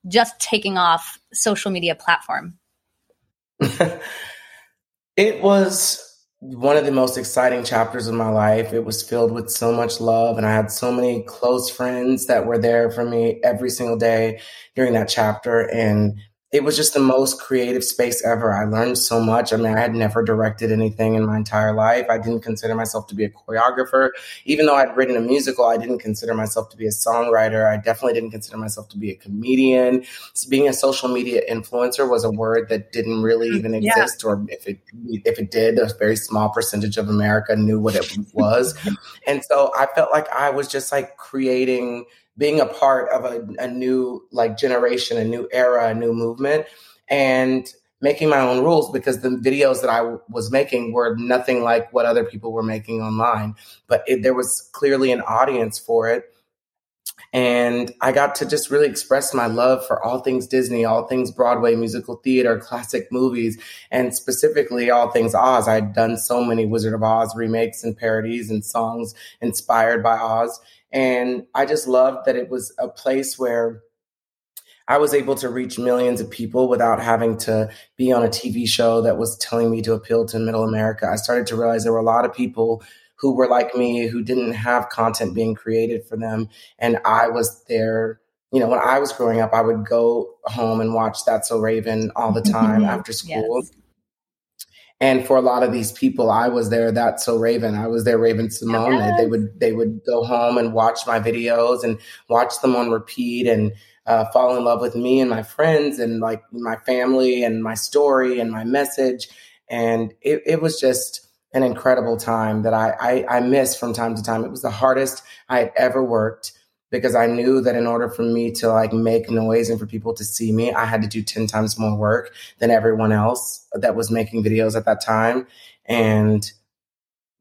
just taking off social media platform? it was one of the most exciting chapters of my life. It was filled with so much love, and I had so many close friends that were there for me every single day during that chapter. And it was just the most creative space ever. I learned so much. I mean, I had never directed anything in my entire life. I didn't consider myself to be a choreographer. Even though I'd written a musical, I didn't consider myself to be a songwriter. I definitely didn't consider myself to be a comedian. So being a social media influencer was a word that didn't really mm, even exist, yeah. or if it if it did, a very small percentage of America knew what it was. and so I felt like I was just like creating being a part of a, a new like generation, a new era, a new movement, and making my own rules because the videos that I w- was making were nothing like what other people were making online. But it, there was clearly an audience for it. And I got to just really express my love for all things Disney, all things Broadway, musical theater, classic movies, and specifically all things Oz. I'd done so many Wizard of Oz remakes and parodies and songs inspired by Oz. And I just loved that it was a place where I was able to reach millions of people without having to be on a TV show that was telling me to appeal to middle America. I started to realize there were a lot of people who were like me who didn't have content being created for them. And I was there. You know, when I was growing up, I would go home and watch That's So Raven all the time after school. Yes. And for a lot of these people, I was there. That's so Raven. I was there, Raven-Symoné. Yes. They would they would go home and watch my videos and watch them on repeat and uh, fall in love with me and my friends and like my family and my story and my message. And it, it was just an incredible time that I, I I miss from time to time. It was the hardest I had ever worked because I knew that in order for me to like make noise and for people to see me, I had to do 10 times more work than everyone else that was making videos at that time. And,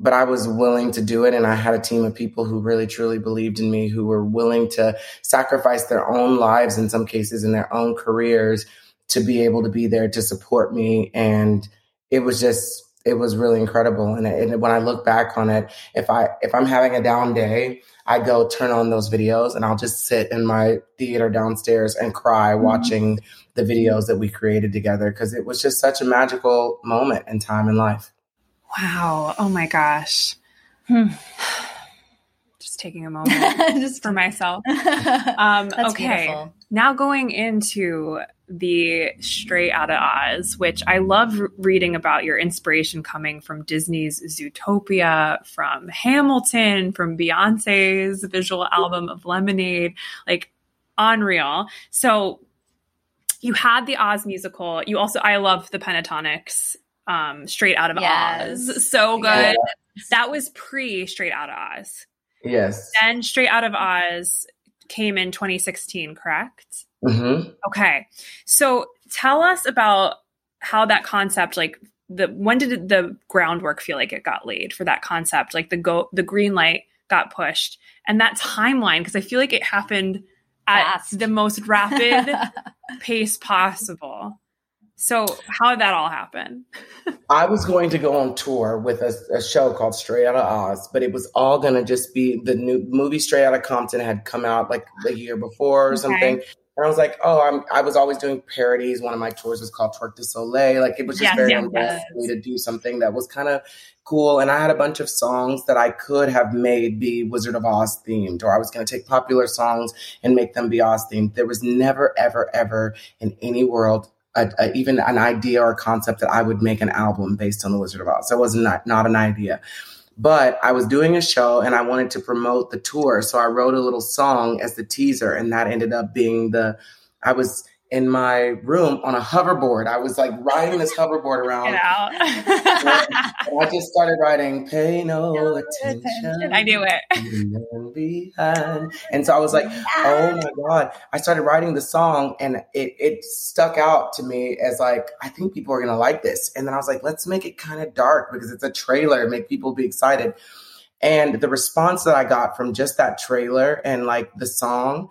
but I was willing to do it. And I had a team of people who really truly believed in me, who were willing to sacrifice their own lives in some cases in their own careers to be able to be there to support me. And it was just, it was really incredible. And, and, when I look back on it, if I if I'm having a down day, I go turn on those videos and I'll just sit in my theater downstairs and cry mm-hmm. watching the videos that we created together because it was just such a magical moment in time in life. Wow! Oh my gosh. Hmm. Just taking a moment just for myself. Um, okay, beautiful. Now going into the Straight Outta Oz, which I love reading about your inspiration coming from Disney's Zootopia, from Hamilton, from Beyonce's visual album of Lemonade, like unreal. So you had the Oz musical. You also, I love the Pentatonix um, Straight Out of yes. Oz. So good. Yes. That was pre Straight Out of Oz. Yes. Then Straight Out of Oz came in 2016, correct? Mm-hmm. Okay. So tell us about how that concept, like the when did the groundwork feel like it got laid for that concept? Like the go the green light got pushed and that timeline, because I feel like it happened at Fast. the most rapid pace possible. So how did that all happen? I was going to go on tour with a, a show called Straight Outta Oz, but it was all going to just be the new movie Straight Outta Compton had come out like a year before or okay. something. And I was like, oh, I'm, I was always doing parodies. One of my tours was called Twerk du Soleil. Like it was just yes, very yes, yes. for me to do something that was kind of cool. And I had a bunch of songs that I could have made be Wizard of Oz themed, or I was going to take popular songs and make them be Oz themed. There was never, ever, ever in any world a, a, even an idea or a concept that I would make an album based on the Wizard of Oz. It was not, not an idea. But I was doing a show and I wanted to promote the tour. So I wrote a little song as the teaser, and that ended up being the, I was in my room on a hoverboard. I was like riding this hoverboard around. And I just started writing, pay no, no attention. attention. I knew it. Behind. And so I was like, oh my God. I started writing the song and it, it stuck out to me as like, I think people are going to like this. And then I was like, let's make it kind of dark because it's a trailer, make people be excited. And the response that I got from just that trailer and like the song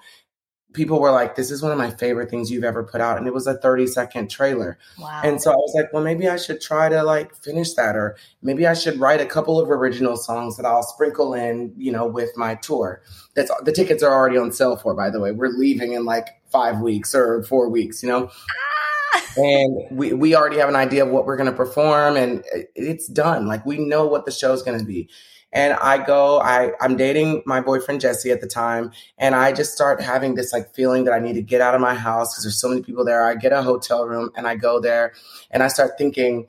people were like, this is one of my favorite things you've ever put out. And it was a 30 second trailer. Wow. And so I was like, well, maybe I should try to like finish that, or maybe I should write a couple of original songs that I'll sprinkle in, you know, with my tour. That's the tickets are already on sale for, by the way. We're leaving in like five weeks or four weeks, you know? Ah! and we, we already have an idea of what we're going to perform and it's done. Like we know what the show's going to be. And I go, I, I'm dating my boyfriend Jesse at the time. And I just start having this like feeling that I need to get out of my house because there's so many people there. I get a hotel room and I go there and I start thinking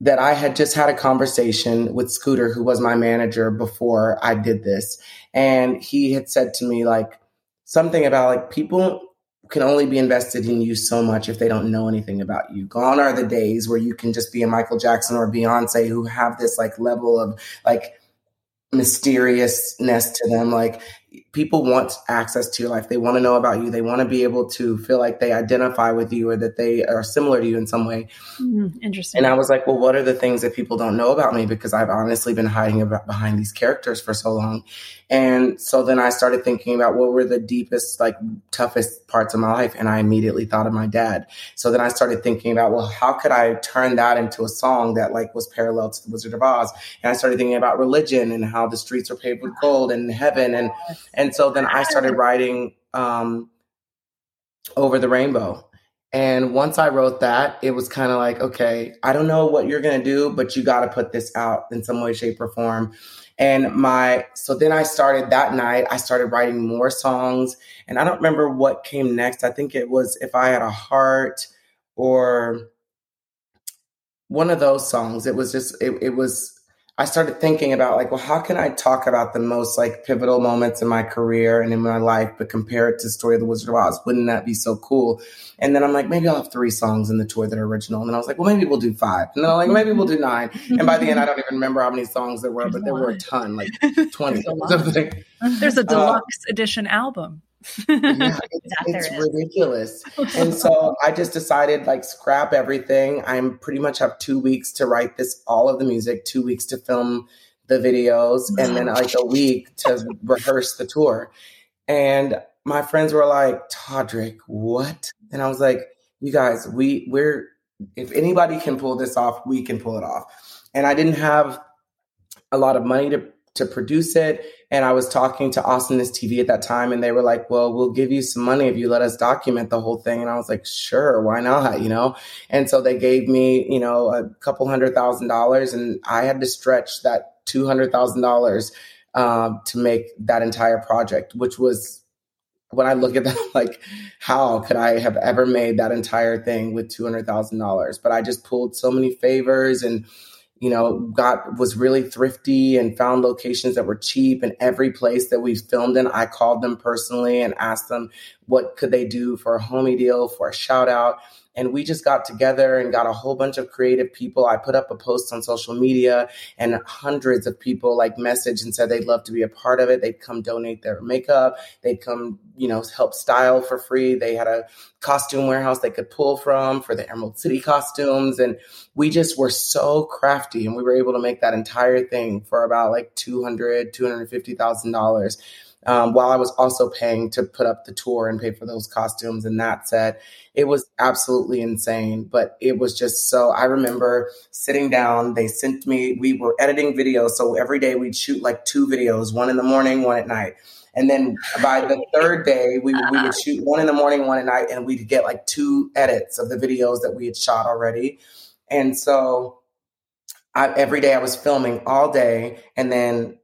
that I had just had a conversation with Scooter, who was my manager before I did this. And he had said to me like something about like people can only be invested in you so much if they don't know anything about you. Gone are the days where you can just be a Michael Jackson or Beyonce who have this like level of like mysteriousness to them. Like people want access to your life. They want to know about you. They want to be able to feel like they identify with you or that they are similar to you in some way. Mm, interesting. And I was like, well, what are the things that people don't know about me? Because I've honestly been hiding about behind these characters for so long. And so then I started thinking about what were the deepest, like toughest parts of my life. And I immediately thought of my dad. So then I started thinking about, well, how could I turn that into a song that like was parallel to the Wizard of Oz? And I started thinking about religion and how the streets are paved with gold and heaven. And, and so then I started writing, um, over the rainbow. And once I wrote that, it was kind of like, okay, I don't know what you're going to do, but you got to put this out in some way, shape, or form. And my, so then I started that night, I started writing more songs. And I don't remember what came next. I think it was If I Had a Heart or one of those songs. It was just, it, it was, I started thinking about like, well, how can I talk about the most like pivotal moments in my career and in my life, but compare it to Story of the Wizard of Oz? Wouldn't that be so cool? And then I'm like, maybe I'll have three songs in the tour that are original. And then I was like, well, maybe we'll do five. And then I'm like, maybe we'll do nine. And by the end, I don't even remember how many songs there were, but there were a ton, like 20 or something. There's a uh, deluxe uh, edition album yeah, it's, it's ridiculous. and so I just decided like scrap everything. I'm pretty much have two weeks to write this, all of the music, two weeks to film the videos, and then like a week to rehearse the tour. And my friends were like, Todrick, what? And I was like, you guys, we we're if anybody can pull this off, we can pull it off. And I didn't have a lot of money to to produce it. And I was talking to Awesomeness TV at that time, and they were like, Well, we'll give you some money if you let us document the whole thing. And I was like, Sure, why not? You know? And so they gave me, you know, a couple hundred thousand dollars, and I had to stretch that $200,000 um, to make that entire project, which was when I look at that, like, how could I have ever made that entire thing with $200,000? But I just pulled so many favors and you know, got was really thrifty and found locations that were cheap. And every place that we filmed in, I called them personally and asked them what could they do for a homie deal, for a shout out. And we just got together and got a whole bunch of creative people. I put up a post on social media and hundreds of people like messaged and said they'd love to be a part of it. They'd come donate their makeup. They'd come, you know, help style for free. They had a costume warehouse they could pull from for the Emerald City costumes. And we just were so crafty and we were able to make that entire thing for about like 200, $250,000 um, while I was also paying to put up the tour and pay for those costumes and that set. It was absolutely insane, but it was just so. I remember sitting down, they sent me, we were editing videos. So every day we'd shoot like two videos, one in the morning, one at night. And then by the third day, we, we would shoot one in the morning, one at night, and we'd get like two edits of the videos that we had shot already. And so I, every day I was filming all day. And then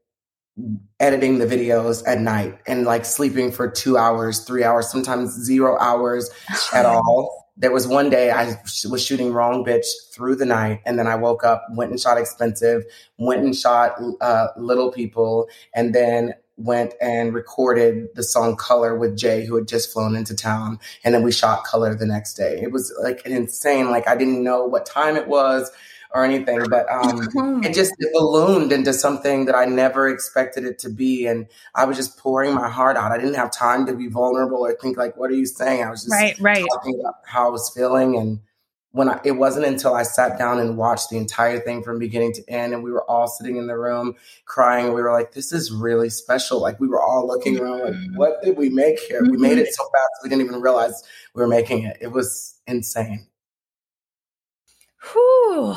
editing the videos at night and like sleeping for two hours, three hours, sometimes zero hours at all. There was one day I was shooting Wrong Bitch through the night, and then I woke up, went and shot Expensive, went and shot uh, Little People, and then went and recorded the song Color with Jay, who had just flown into town. And then we shot Color the next day. It was like an insane, like I didn't know what time it was or anything, but um, it just it ballooned into something that I never expected it to be, and I was just pouring my heart out. I didn't have time to be vulnerable or think like, "What are you saying?" I was just right, right. talking about how I was feeling, and when I, it wasn't until I sat down and watched the entire thing from beginning to end, and we were all sitting in the room crying. We were like, "This is really special." Like we were all looking around, like, mm-hmm. "What did we make here?" We made it so fast we didn't even realize we were making it. It was insane. Whew.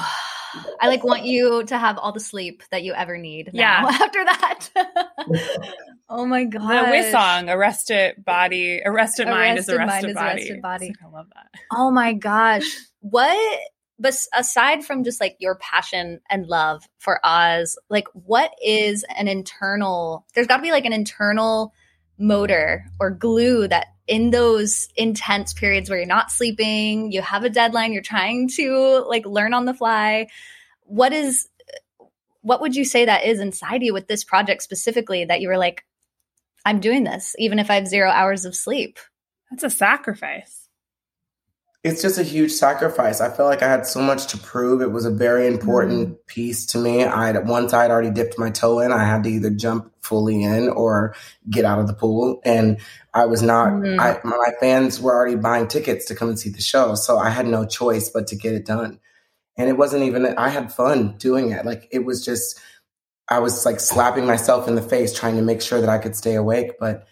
I like want you to have all the sleep that you ever need. yeah. After that. oh my god. The Wiz song, "Arrested Body," "Arrested, Mind" is arrested, mind body. Is arrested body. I love that. Oh my gosh, what? But aside from just like your passion and love for Oz, like what is an internal? There's got to be like an internal motor or glue that in those intense periods where you're not sleeping, you have a deadline, you're trying to like learn on the fly. What is what would you say that is inside you with this project specifically that you were like I'm doing this even if I have 0 hours of sleep? That's a sacrifice it's just a huge sacrifice. I felt like I had so much to prove. It was a very important mm. piece to me. I once I had already dipped my toe in, I had to either jump fully in or get out of the pool. And I was not. Mm. I, my fans were already buying tickets to come and see the show, so I had no choice but to get it done. And it wasn't even. I had fun doing it. Like it was just. I was like slapping myself in the face trying to make sure that I could stay awake, but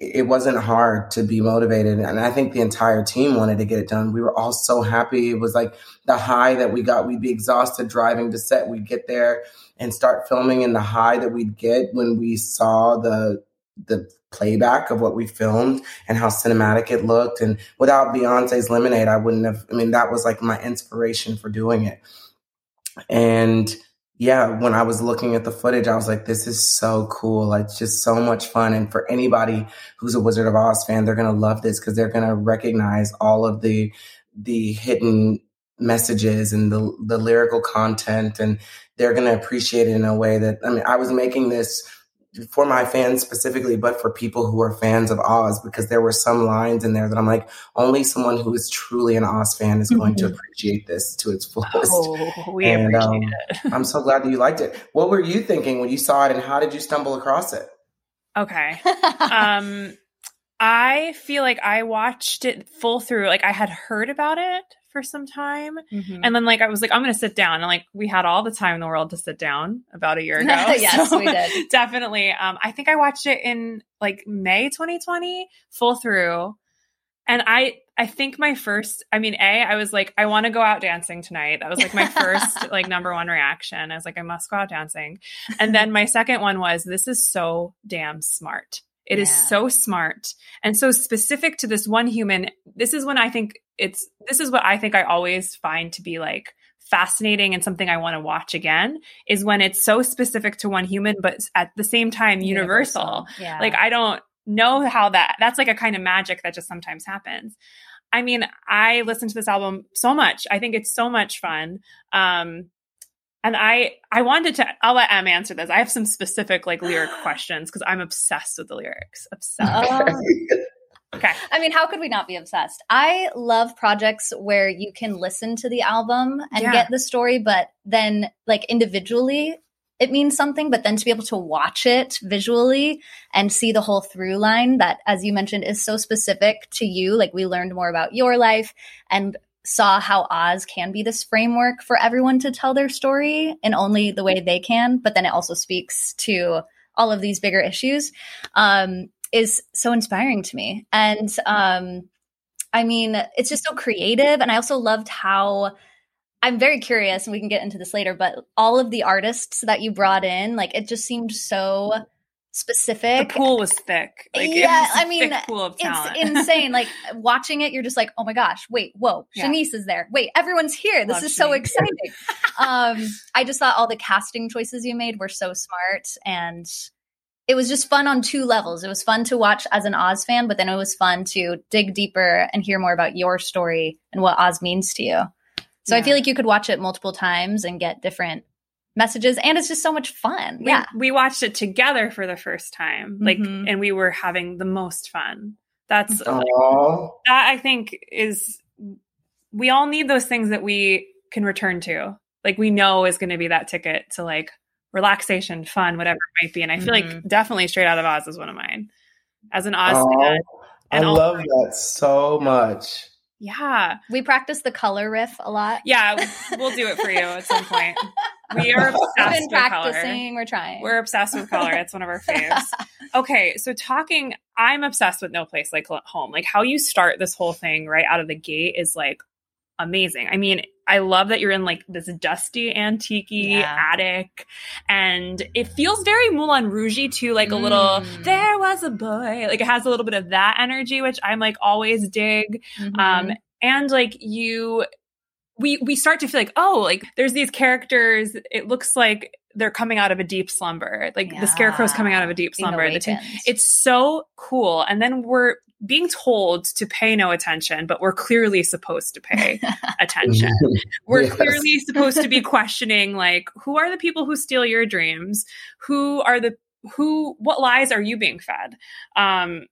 it wasn't hard to be motivated. And I think the entire team wanted to get it done. We were all so happy. It was like the high that we got. We'd be exhausted driving to set. We'd get there and start filming and the high that we'd get when we saw the, the playback of what we filmed and how cinematic it looked. And without Beyonce's Lemonade, I wouldn't have, I mean, that was like my inspiration for doing it. And yeah, when I was looking at the footage, I was like, this is so cool. It's just so much fun. And for anybody who's a Wizard of Oz fan, they're going to love this because they're going to recognize all of the, the hidden messages and the, the lyrical content. And they're going to appreciate it in a way that, I mean, I was making this for my fans specifically, but for people who are fans of Oz, because there were some lines in there that I'm like, only someone who is truly an Oz fan is going mm-hmm. to appreciate this to its fullest. Oh, we and, appreciate um, it. I'm so glad that you liked it. What were you thinking when you saw it, and how did you stumble across it? Okay. um, I feel like I watched it full through. Like I had heard about it for some time. Mm-hmm. And then like I was like, I'm gonna sit down. And like we had all the time in the world to sit down about a year ago. yes, so we did. Definitely. Um, I think I watched it in like May 2020, full through. And I I think my first, I mean, A, I was like, I want to go out dancing tonight. That was like my first, like, number one reaction. I was like, I must go out dancing. And then my second one was, this is so damn smart. It yeah. is so smart and so specific to this one human. This is when I think it's, this is what I think I always find to be like fascinating and something I want to watch again is when it's so specific to one human, but at the same time universal. universal. Yeah. Like I don't know how that, that's like a kind of magic that just sometimes happens. I mean, I listen to this album so much. I think it's so much fun. Um, and I I wanted to I'll let Em answer this. I have some specific like lyric questions because I'm obsessed with the lyrics. Obsessed. Oh. okay. I mean, how could we not be obsessed? I love projects where you can listen to the album and yeah. get the story, but then like individually it means something, but then to be able to watch it visually and see the whole through line that, as you mentioned, is so specific to you. Like we learned more about your life and saw how Oz can be this framework for everyone to tell their story in only the way they can, but then it also speaks to all of these bigger issues, um, is so inspiring to me. And um, I mean, it's just so creative. And I also loved how I'm very curious, and we can get into this later, but all of the artists that you brought in, like it just seemed so specific. The pool was thick. Like, yeah, I mean, it's insane. like watching it, you're just like, oh my gosh, wait, whoa, yeah. Shanice is there. Wait, everyone's here. This Love is Shanice. so exciting. um, I just thought all the casting choices you made were so smart and it was just fun on two levels. It was fun to watch as an Oz fan, but then it was fun to dig deeper and hear more about your story and what Oz means to you. So yeah. I feel like you could watch it multiple times and get different messages and it's just so much fun. We, yeah. We watched it together for the first time. Like mm-hmm. and we were having the most fun. That's like, that I think is we all need those things that we can return to. Like we know is going to be that ticket to like relaxation, fun, whatever it might be. And I feel mm-hmm. like definitely Straight Out of Oz is one of mine. As an Oz fan. I love that so much. Yeah. We practice the color riff a lot. Yeah, we'll do it for you at some point. We are obsessed with practicing. Color. We're trying. We're obsessed with color. It's one of our faves. okay, so talking, I'm obsessed with No Place Like Home. Like how you start this whole thing right out of the gate is like amazing. I mean, I love that you're in like this dusty antique yeah. attic and it feels very Moulin Rouge too, like a mm. little, there was a boy. Like it has a little bit of that energy, which I'm like always dig. Mm-hmm. Um, and like you, we, we start to feel like, oh, like there's these characters. It looks like they're coming out of a deep slumber. Like yeah. the scarecrow's coming out of a deep slumber. it's so cool. And then we're being told to pay no attention, but we're clearly supposed to pay attention. we're yes. clearly supposed to be questioning like who are the people who steal your dreams? Who are the who what lies are you being fed? Um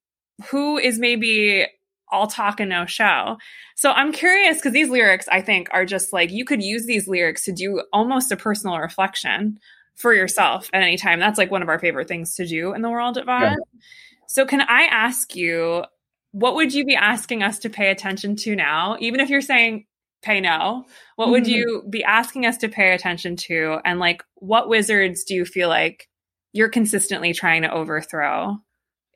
who is maybe all talk and no show. So I'm curious because these lyrics, I think, are just like you could use these lyrics to do almost a personal reflection for yourself at any time. That's like one of our favorite things to do in the world of. Yeah. So, can I ask you, what would you be asking us to pay attention to now? Even if you're saying pay no, what mm-hmm. would you be asking us to pay attention to? And like, what wizards do you feel like you're consistently trying to overthrow?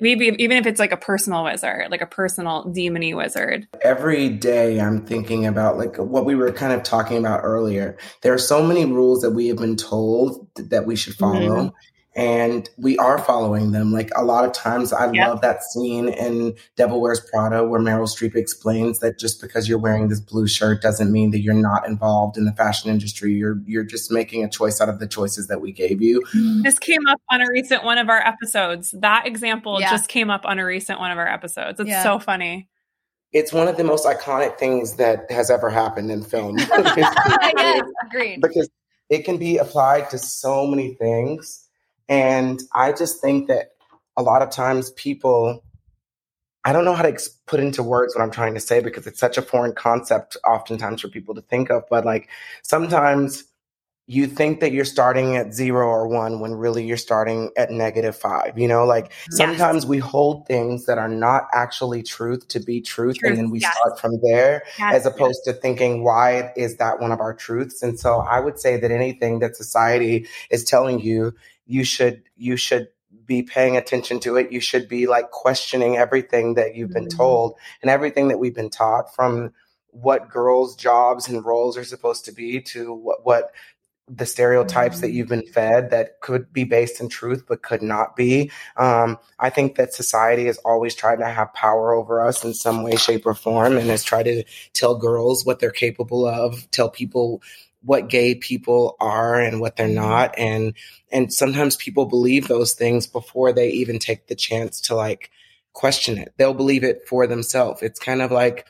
Maybe even if it's like a personal wizard, like a personal demony wizard. Every day I'm thinking about like what we were kind of talking about earlier. There are so many rules that we have been told that we should follow. Mm-hmm and we are following them. Like a lot of times, I yep. love that scene in Devil Wears Prada where Meryl Streep explains that just because you're wearing this blue shirt doesn't mean that you're not involved in the fashion industry. You're you're just making a choice out of the choices that we gave you. Mm-hmm. This came up on a recent one of our episodes. That example yeah. just came up on a recent one of our episodes. It's yeah. so funny. It's one of the most iconic things that has ever happened in film. yes, agreed. Because it can be applied to so many things and I just think that a lot of times people, I don't know how to ex- put into words what I'm trying to say because it's such a foreign concept oftentimes for people to think of. But like sometimes you think that you're starting at zero or one when really you're starting at negative five. You know, like yes. sometimes we hold things that are not actually truth to be truth, truth. and then we yes. start from there yes. as opposed to thinking, why is that one of our truths? And so I would say that anything that society is telling you you should you should be paying attention to it. You should be like questioning everything that you've been mm-hmm. told and everything that we've been taught from what girls' jobs and roles are supposed to be to what, what the stereotypes mm-hmm. that you've been fed that could be based in truth but could not be. Um, I think that society has always tried to have power over us in some way, shape, or form and has tried to tell girls what they're capable of, tell people what gay people are and what they're mm-hmm. not and and sometimes people believe those things before they even take the chance to like question it they'll believe it for themselves it's kind of like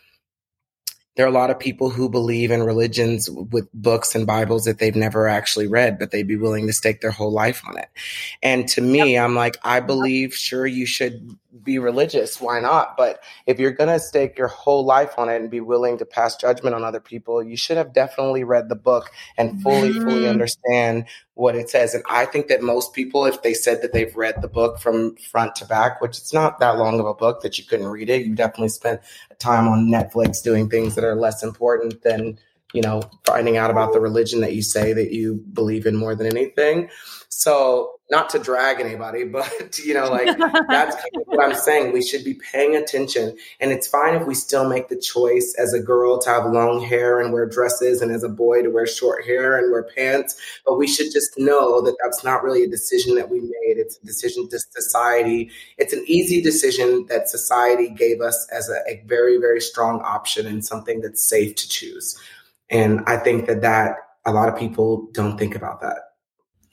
there are a lot of people who believe in religions with books and Bibles that they've never actually read, but they'd be willing to stake their whole life on it. And to me, yep. I'm like, I believe, sure, you should be religious. Why not? But if you're going to stake your whole life on it and be willing to pass judgment on other people, you should have definitely read the book and fully, mm-hmm. fully understand what it says. And I think that most people, if they said that they've read the book from front to back, which it's not that long of a book that you couldn't read it, you definitely spent time on Netflix doing things that are less important than, you know, finding out about the religion that you say that you believe in more than anything. So not to drag anybody, but you know, like that's kind of what I'm saying. We should be paying attention. And it's fine if we still make the choice as a girl to have long hair and wear dresses and as a boy to wear short hair and wear pants. But we should just know that that's not really a decision that we made. It's a decision to society. It's an easy decision that society gave us as a, a very, very strong option and something that's safe to choose. And I think that that a lot of people don't think about that.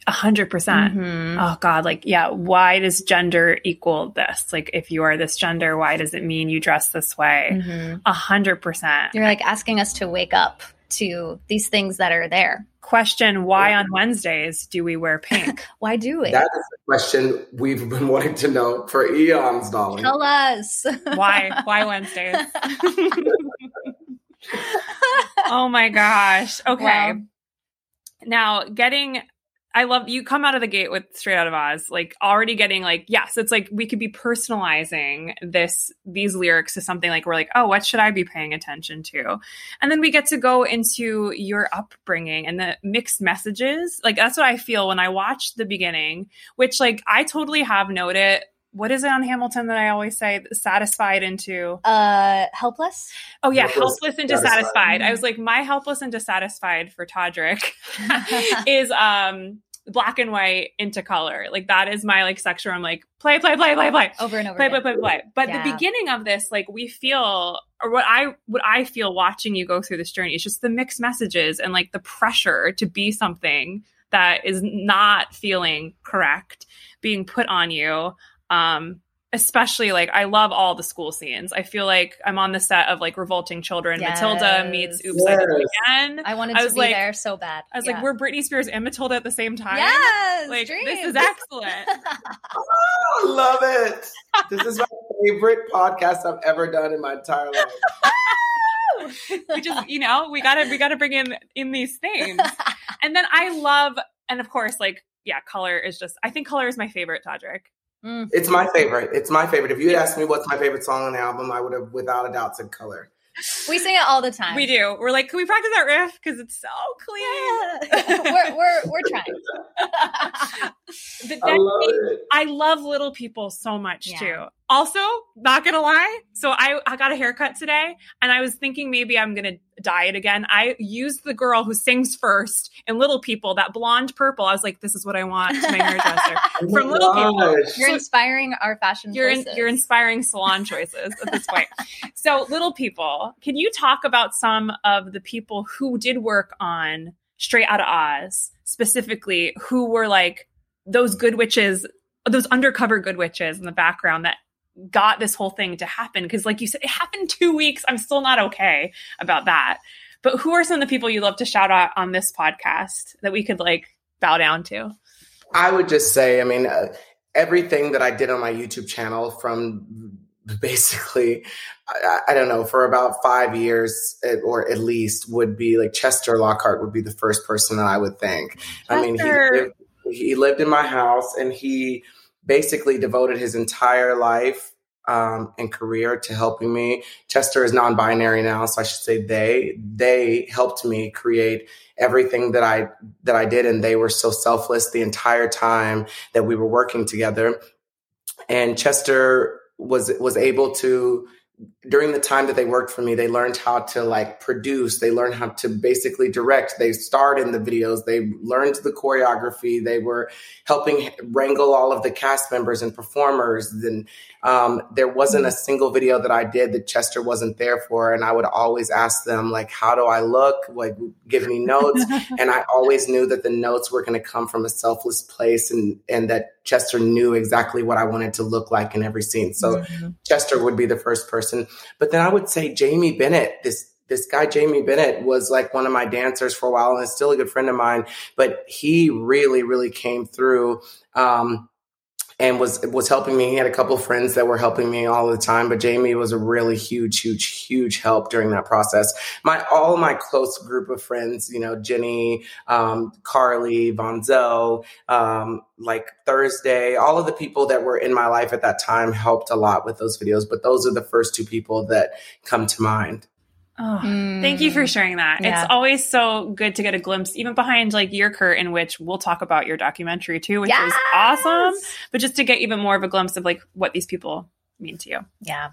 A hundred percent. Mm-hmm. Oh God, like, yeah, why does gender equal this? Like, if you are this gender, why does it mean you dress this way? Mm-hmm. A hundred percent. You're like asking us to wake up to these things that are there. Question Why on Wednesdays do we wear pink? why do we? That is a question we've been wanting to know for eons, darling. Tell us. why? Why Wednesdays? oh my gosh. Okay. Well, now, getting I love you come out of the gate with Straight Out of Oz, like already getting like, yes, it's like we could be personalizing this these lyrics to something like we're like, oh, what should I be paying attention to? And then we get to go into your upbringing and the mixed messages. Like that's what I feel when I watch the beginning, which like I totally have noted what is it on Hamilton that I always say satisfied into uh helpless? Oh yeah, helpless, helpless and dissatisfied. I was like my helpless and dissatisfied for Todrick is um black and white into color. Like that is my like section. I'm like play, play, play, play, play, over and over, play, play, play, play. But yeah. the beginning of this, like we feel, or what I what I feel watching you go through this journey is just the mixed messages and like the pressure to be something that is not feeling correct being put on you. Um, especially like I love all the school scenes. I feel like I'm on the set of like Revolting Children. Yes. Matilda meets Oops, yes. I Did It Again. I wanted I was to be like, there so bad. I was yeah. like, we're Britney Spears and Matilda at the same time. Yes, like dreams. this is excellent. oh, love it. This is my favorite podcast I've ever done in my entire life. we just, you know, we gotta we gotta bring in in these things. and then I love, and of course, like yeah, color is just. I think color is my favorite, Todrick. Mm. It's my favorite. It's my favorite. If you had asked me what's my favorite song on the album, I would have without a doubt said color. We sing it all the time. We do. We're like, can we practice that riff? Because it's so clean. Yeah. we're, we're, we're trying. I, love it. I love little people so much yeah. too. Also, not gonna lie, so I, I got a haircut today and I was thinking maybe I'm gonna dye it again. I used the girl who sings first in Little People, that blonde purple. I was like, this is what I want to my hairdresser oh from Little People. You're so inspiring our fashion you're in, you're inspiring salon choices at this point. so Little People, can you talk about some of the people who did work on Straight Outta Oz, specifically who were like those good witches, those undercover good witches in the background that got this whole thing to happen. Because like you said it happened two weeks. I'm still not okay about that. But who are some of the people you love to shout out on this podcast that we could like bow down to? I would just say i mean uh, everything that i did on my youtube channel from basically I, I, don't know for about five years eh, or at least would be like chester lockhart would be the first person that i would think chester. i mean he lived, he lived in my house and he basically devoted his entire life um, and career to helping me. Chester is non-binary now, so I should say they. They helped me create everything that I that I did, and they were so selfless the entire time that we were working together. And Chester was was able to during the time that they worked for me, they learned how to like produce. They learned how to basically direct. They starred in the videos. They learned the choreography. They were helping wrangle all of the cast members and performers. And um, there wasn't a single video that I did that Chester wasn't there for. And I would always ask them, like, how do I look? Like, give me notes. and I always knew that the notes were going to come from a selfless place and, and that Chester knew exactly what I wanted to look like in every scene. So mm-hmm. Chester would be the first person. But then I would say Jamie Bennett, this this guy Jamie Bennett was like one of my dancers for a while and is still a good friend of mine. But he really, really came through. Um, and was was helping me. He had a couple friends that were helping me all the time, but Jamie was a really huge, huge, huge help during that process. My all my close group of friends, you know, Jenny, um, Carly, Vonzel, um, like Thursday, all of the people that were in my life at that time helped a lot with those videos. But those are the first two people that come to mind. Oh, mm. Thank you for mm. sharing that. Yeah. It's always so good to get a glimpse, even behind like your curtain, which we'll talk about your documentary too, which yes! is awesome. But just to get even more of a glimpse of like what these people mean to you. Yeah.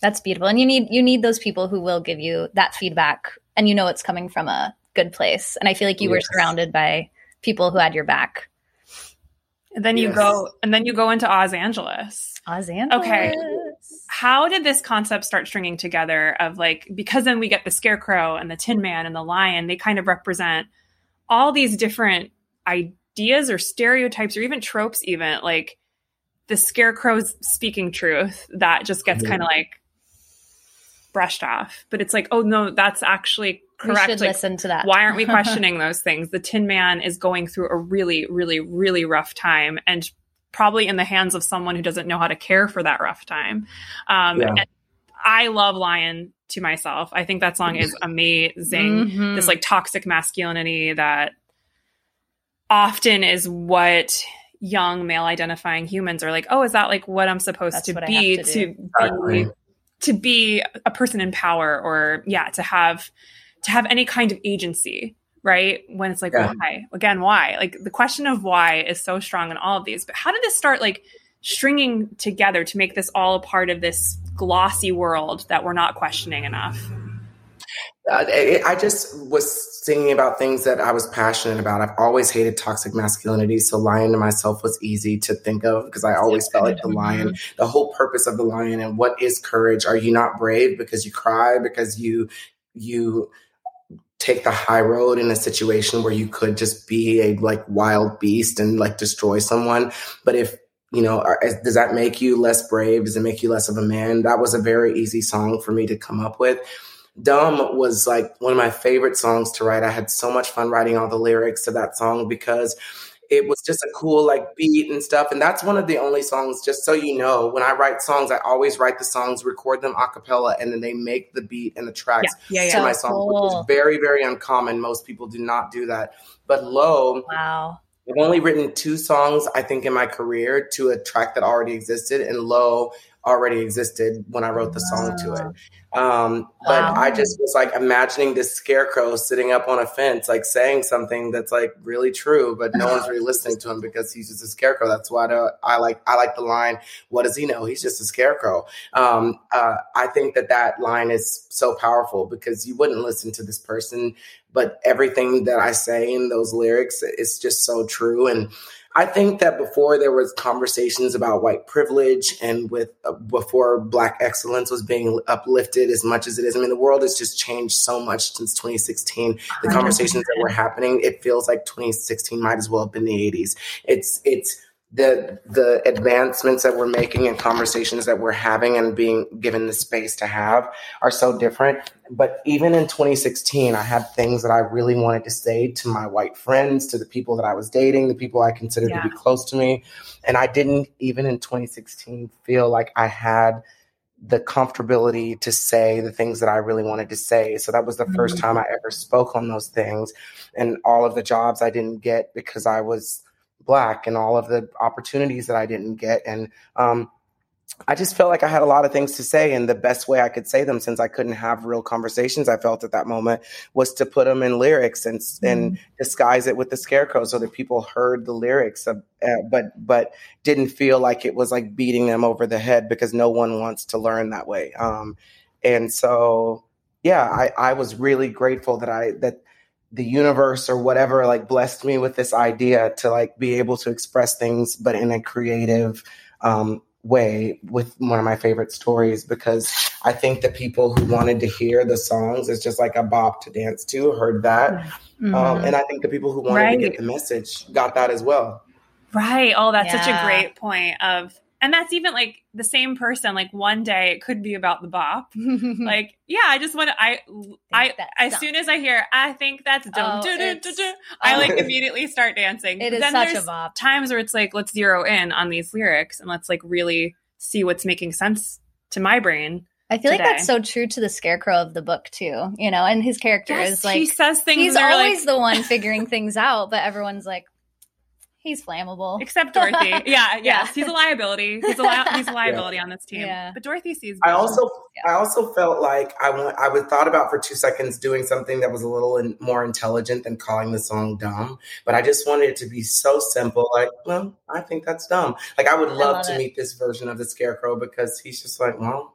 That's beautiful. And you need you need those people who will give you that feedback and you know it's coming from a good place. And I feel like you yes. were surrounded by people who had your back. And then you go and then you go into Oz Angeles. Oz Angeles. Okay how did this concept start stringing together of like because then we get the scarecrow and the tin man and the lion they kind of represent all these different ideas or stereotypes or even tropes even like the scarecrow's speaking truth that just gets mm-hmm. kind of like brushed off. But it's like oh no that's actually correct we should like, listen to that. why aren't we questioning those things? The tin man is going through a really really really rough time and probably in the hands of someone who doesn't know how to care for that rough time. Um, yeah. and I love Lion to myself. I think that song is amazing. Mm-hmm. This like toxic masculinity that often is what young male identifying humans are like, oh, is that like what I'm supposed That's to be to, to be to be a person in power or yeah, to have to have any kind of agency right? When it's like, yeah. why? Again, why? Like the question of why is so strong in all of these. But how did this start like stringing together to make this all a part of this glossy world that we're not questioning enough? Uh, I just was singing about things that I was passionate about. I've always hated toxic masculinity, so lying to myself was easy to think of because I always felt like the lion, mm-hmm. the whole purpose of the lion and what is courage? Are you not brave because you cry because you you take the high road in a situation where you could just be a like wild beast and like destroy someone, but if you know, does that make you less brave? Does it make you less of a man? That was a very easy song for me to come up with. Dumb was like one of my favorite songs to write. I had so much fun writing all the lyrics to that song because it was just a cool like beat and stuff. And that's one of the only songs, just so you know, when I write songs, I always write the songs, record them a cappella, and then they make the beat and the tracks yeah, yeah, yeah. to my song, cool. which is very, very uncommon. Most people do not do that. But low, wow. I've only written two songs, I think, in my career to a track that already existed, and low already existed when I wrote the song to it. Um, but wow. I just was like imagining this scarecrow sitting up on a fence, like saying something that's like really true, but no one's really listening to him because he's just a scarecrow. That's why I, I like I like the line. What does he know? He's just a scarecrow. Um, uh, I think that that line is so powerful because you wouldn't listen to this person, but everything that I say in those lyrics is just so true and. I think that before there was conversations about white privilege and with uh, before black excellence was being uplifted as much as it is. I mean, the world has just changed so much since 2016. The conversations that were happening, it feels like 2016 might as well have been the 80s. It's it's the the advancements that we're making and conversations that we're having and being given the space to have are so different but even in 2016 i had things that i really wanted to say to my white friends to the people that i was dating the people i considered yeah. to be close to me and i didn't even in 2016 feel like i had the comfortability to say the things that I really wanted to say. So that was the mm-hmm. first time I ever spoke on those things. And all of the jobs I didn't get because I was black and all of the opportunities that I didn't get. And um, I just felt like I had a lot of things to say, and the best way I could say them, since I couldn't have real conversations, I felt at that moment was to put them in lyrics and mm. and disguise it with the scarecrow, so that people heard the lyrics, of, uh, but but didn't feel like it was like beating them over the head because no one wants to learn that way. Um, and so, yeah, I, I was really grateful that I that the universe or whatever like blessed me with this idea to like be able to express things but in a creative um, way with one of my favorite stories because I think the people who wanted to hear the songs is just like a bop to dance to heard that. Mm-hmm. Um, and I think the people who wanted right. to get the message got that as well. Right. Oh, that's yeah. such a great point of and that's even like the same person like one day it could be about the bop like yeah i just want to i i as soon as i hear i think that's dumb oh, i oh. like immediately start dancing it is then such a bop times where it's like let's zero in on these lyrics and let's like really see what's making sense to my brain I feel today. like that's so true to the scarecrow of the book too, you know, and his character yes, is like he says things. He's always like, the one figuring things out, but everyone's like, he's flammable. Except Dorothy. Yeah, yes. He's a liability. He's a li- he's a liability yeah. on this team. Yeah. But Dorothy sees I also yeah. I also felt like I want I was thought about for 2 seconds doing something that was a little in, more intelligent than calling the song dumb, but I just wanted it to be so simple like, well, I think that's dumb. Like I would love, I love to it. meet this version of the scarecrow because he's just like, well,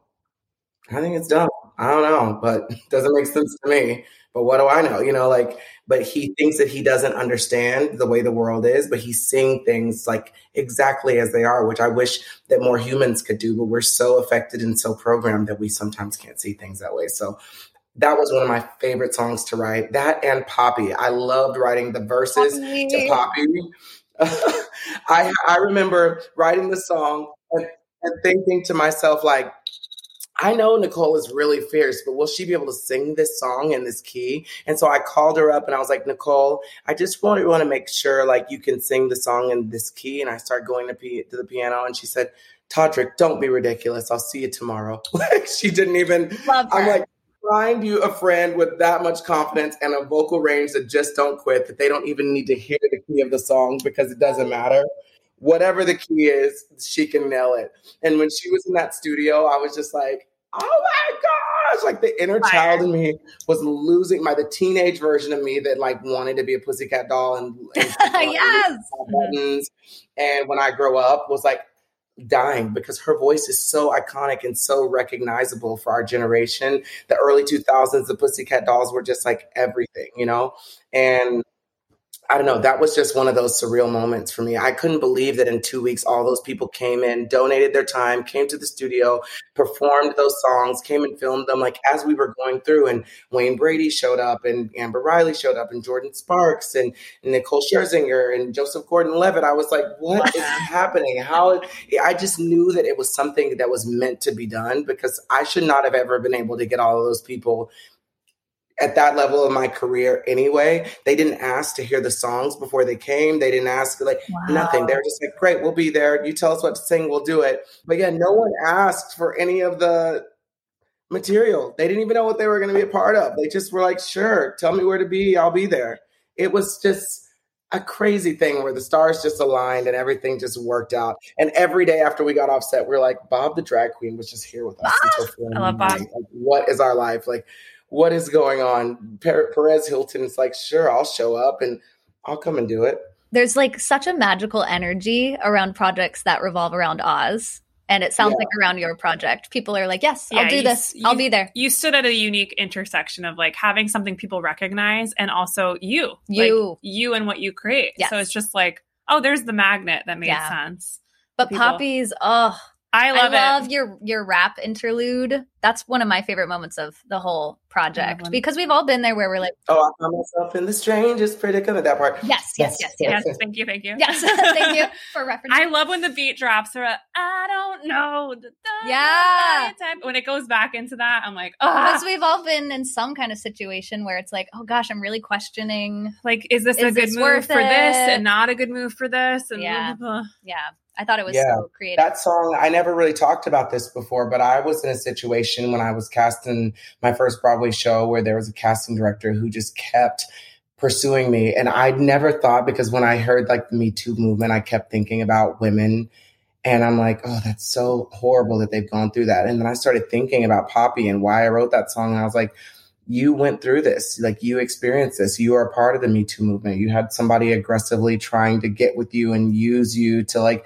I think it's dumb. I don't know, but it doesn't make sense to me but what do I know? You know, like, but he thinks that he doesn't understand the way the world is, but he's seeing things like exactly as they are, which I wish that more humans could do, but we're so affected and so programmed that we sometimes can't see things that way. So that was one of my favorite songs to write. That and Poppy. I loved writing the verses Poppy. to Poppy. I I remember writing the song and, and thinking to myself, like, I know Nicole is really fierce, but will she be able to sing this song in this key? And so I called her up and I was like, Nicole, I just want, want to make sure like you can sing the song in this key. And I started going to, p- to the piano and she said, Todrick, don't be ridiculous. I'll see you tomorrow. like she didn't even, I'm like, find you a friend with that much confidence and a vocal range that just don't quit, that they don't even need to hear the key of the song because it doesn't matter whatever the key is, she can nail it. And when she was in that studio, I was just like, oh my gosh, like the inner child in me was losing my the teenage version of me that like wanted to be a pussycat doll and, and yes buttons. And when I grow up was like dying because her voice is so iconic and so recognizable for our generation. The early 2000s, the Pussycat Dolls were just like everything, you know? And I don't know. That was just one of those surreal moments for me. I couldn't believe that in two weeks, all those people came in, donated their time, came to the studio, performed those songs, came and filmed them like as we were going through. And Wayne Brady showed up, and Amber Riley showed up, and Jordin Sparks, and, and Nicole Scherzinger, and Joseph Gordon Levitt. I was like, what is happening? How? I just knew that it was something that was meant to be done because I should not have ever been able to get all of those people at that level of my career anyway. They didn't ask to hear the songs before they came. They didn't ask like wow. nothing. They're just like, great, we'll be there. You tell us what to sing, we'll do it. But yeah, no one asked for any of the material. They didn't even know what they were going to be a part of. They just were like, sure, tell me where to be. I'll be there. It was just a crazy thing where the stars just aligned and everything just worked out. And every day after we got off set, we are like, Bob the drag queen was just here with us. Ah, I love Bob. Like, what is our life? Like, what is going on? Perez Hilton is like, sure, I'll show up and I'll come and do it. There's like such a magical energy around projects that revolve around Oz. And it sounds yeah. like around your project, people are like, yes, yeah, I'll do this. You, I'll be there. You stood at a unique intersection of like having something people recognize and also you, you, like, you and what you create. Yes. So it's just like, oh, there's the magnet that made yeah. sense. But Poppy's, oh, I love, I love your your rap interlude. That's one of my favorite moments of the whole project because we've all been there where we're like, "Oh, I found myself in the strangest predicament." That part. Yes, yes, yes, yes. yes. Thank you, thank you. Yes, thank you for reference. I love when the beat drops. Or I don't know. Yeah. When it goes back into that, I'm like, oh. Because we've all been in some kind of situation where it's like, oh gosh, I'm really questioning. Like, is this is a good move for it? this and not a good move for this? And yeah, blah, blah, blah. yeah. I thought it was yeah, so creative. That song, I never really talked about this before, but I was in a situation when I was casting my first Broadway show where there was a casting director who just kept pursuing me. And I'd never thought because when I heard like the Me Too movement, I kept thinking about women. And I'm like, oh, that's so horrible that they've gone through that. And then I started thinking about Poppy and why I wrote that song. And I was like, you went through this, like you experienced this. You are a part of the Me Too movement. You had somebody aggressively trying to get with you and use you to like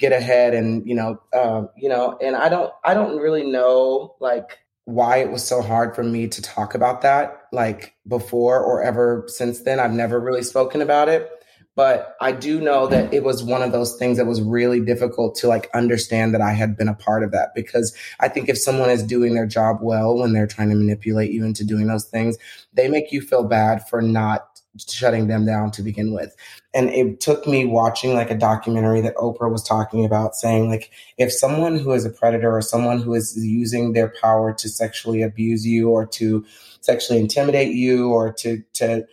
get ahead and you know uh, you know and i don't i don't really know like why it was so hard for me to talk about that like before or ever since then. I've never really spoken about it but i do know that it was one of those things that was really difficult to like understand that i had been a part of that because i think if someone is doing their job well when they're trying to manipulate you into doing those things they make you feel bad for not shutting them down to begin with. And it took me watching like a documentary that Oprah was talking about saying like if someone who is a predator or someone who is using their power to sexually abuse you or to sexually intimidate you or to to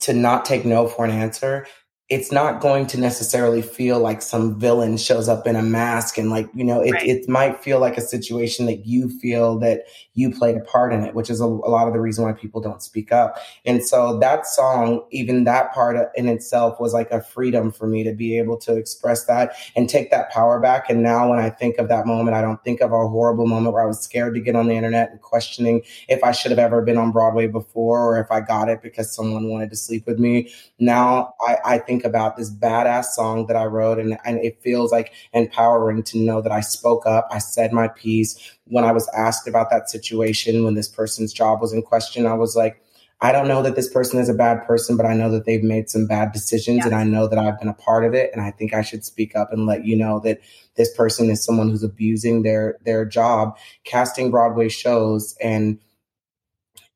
to not take no for an answer, it's not going to necessarily feel like some villain shows up in a mask and like you know it, right. it might feel like a situation that you feel that you played a part in it which is a, a, lot of the reason why people don't speak up. And so that song even that part in itself was like a freedom for me to be able to express that and take that power back. And now when i think of that moment i don't think of a horrible moment where i was scared to get on the internet and questioning if i should have ever been on broadway before or if i got it because someone wanted to sleep with me. Now i, I think think about this badass song that I wrote, and, and it feels like empowering to know that I spoke up, I said my piece. When I was asked about that situation, when this person's job was in question, I was like, I don't know that this person is a bad person, but I know that they've made some bad decisions and I know that I've been a part of it. And I think I should speak up and let you know that this person is someone who's abusing their their job, casting Broadway shows and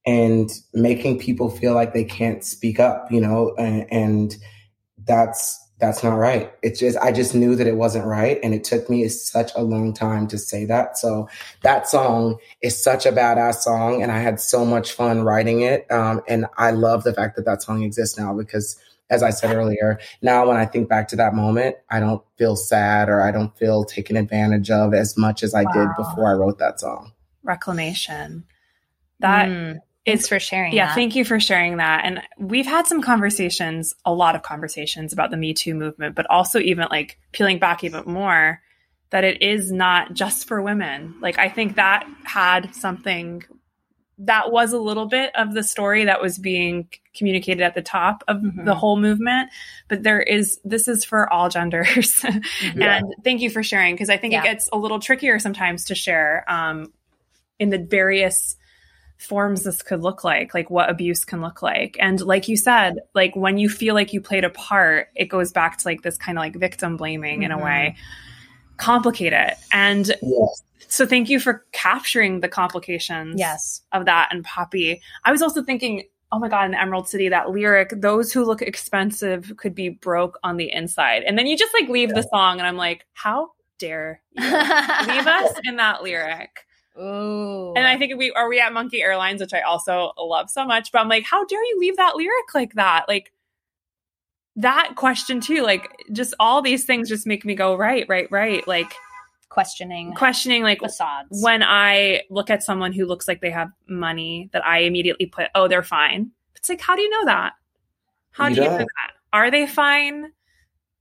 and making people feel like they can't speak up, you know, and, and that's that's not right. It's just I just knew that it wasn't right, and it took me such a long time to say that. So that song is such a badass song, and I had so much fun writing it. Um, and I love the fact that that song exists now because, as I said earlier, now when I think back to that moment, I don't feel sad or I don't feel taken advantage of as much as I wow. did before I wrote that song. Reclamation. That mm. Thanks for sharing. Yeah, that. thank you for sharing that. And we've had some conversations, a lot of conversations about the Me Too movement, but also even like peeling back even more that it is not just for women. Like I think that had something that was a little bit of the story that was being communicated at the top of mm-hmm. the whole movement but there is this is for all genders mm-hmm. and thank you for sharing because i think yeah. it gets a little trickier sometimes to share um, in the various forms this could look like like what abuse can look like and like you said like when you feel like you played a part it goes back to like this kind of like victim blaming mm-hmm. in a mm-hmm. way complicate it and yes. so thank you for capturing the complications yes of that and poppy i was also thinking oh my god in emerald city that lyric those who look expensive could be broke on the inside and then you just like leave yeah. the song and i'm like how dare you leave us in that lyric Ooh. And I think we are we at Monkey Airlines, which I also love so much. But I'm like, how dare you leave that lyric like that? Like that question too. Like just all these things just make me go right, right, right. Like questioning, questioning like facades. When I look at someone who looks like they have money, that I immediately put, oh, they're fine. It's like, how do you know that? How you do you know that? Are they fine?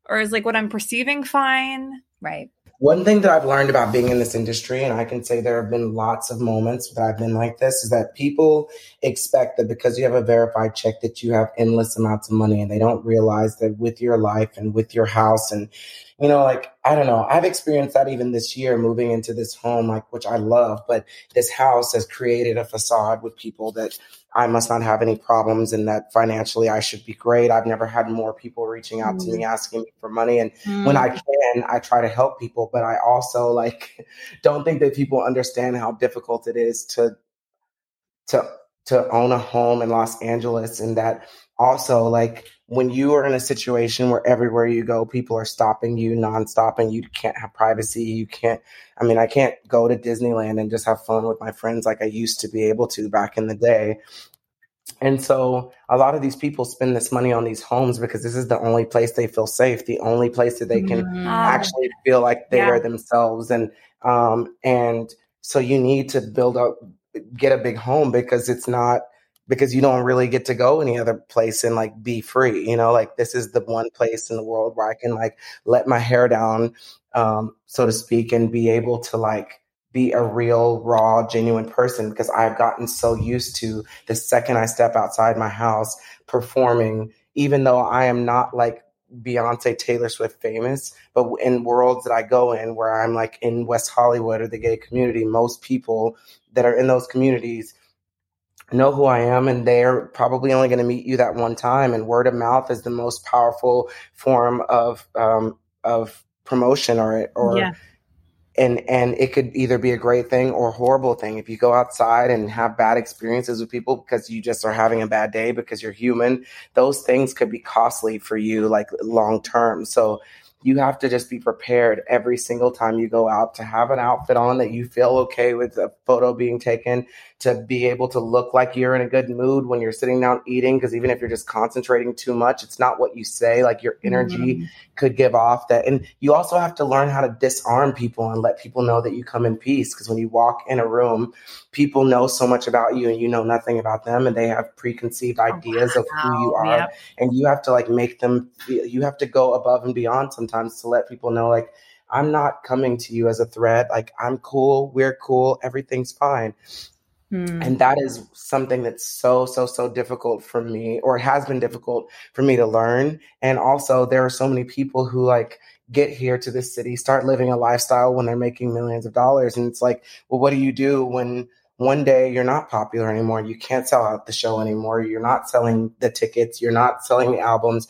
Or is like what I'm perceiving fine? Right. One thing that I've learned about being in this industry, and I can say there have been lots of moments that I've been like this, is that people expect that because you have a verified check that you have endless amounts of money, and they don't realize that with your life and with your house and you know, like I don't know, I've experienced that even this year moving into this home, like which I love, but this house has created a facade with people that I must not have any problems and that financially I should be great. I've never had more people reaching out mm. to me mm. asking me for money. And mm. when I mm. can, I try to help people, but I also like don't think that people understand how difficult it is to to to own a home in Los Angeles and that also like when you are in a situation where everywhere you go, people are stopping you, non-stopping, you can't have privacy. You can't, I mean, I can't go to Disneyland and just have fun with my friends like I used to be able to back in the day. And so a lot of these people spend this money on these homes because this is the only place they feel safe, the only place that they can mm-hmm. actually feel like they yeah. are themselves. And, um, and so you need to build up, get a big home because it's not, because you don't really get to go any other place and like be free you know? Like this is the one place in the world where i can like let my hair down um so to speak and be able to like be a real raw genuine person because i've gotten so used to the second i step outside my house performing even though i am not like Beyonce Taylor Swift famous, but in worlds that I go in where I'm like in West Hollywood or the gay community, most people that are in those communities know who I am and they're probably only going to meet you that one time and word of mouth is the most powerful form of um, of promotion or or yeah. and and it could either be a great thing or a horrible thing if you go outside and have bad experiences with people because you just are having a bad day because you're human those things could be costly for you like long term so you have to just be prepared every single time you go out to have an outfit on that you feel okay with a photo being taken to be able to look like you're in a good mood when you're sitting down eating. Because even if you're just concentrating too much, it's not what you say. Like your energy mm-hmm. could give off that. And you also have to learn how to disarm people and let people know that you come in peace. Because when you walk in a room, people know so much about you and you know nothing about them and they have preconceived ideas oh, wow. of who you are. Yep. And you have to like make them, feel, you have to go above and beyond sometimes to let people know, like, I'm not coming to you as a threat. Like, I'm cool. We're cool. Everything's fine. Hmm. And that is something that's so, so, so difficult for me, or has been difficult for me to learn. And also, there are so many people who like get here to this city, start living a lifestyle when they're making millions of dollars. And it's like, well, what do you do when one day you're not popular anymore? You can't sell out the show anymore. You're not selling the tickets. You're not selling the albums.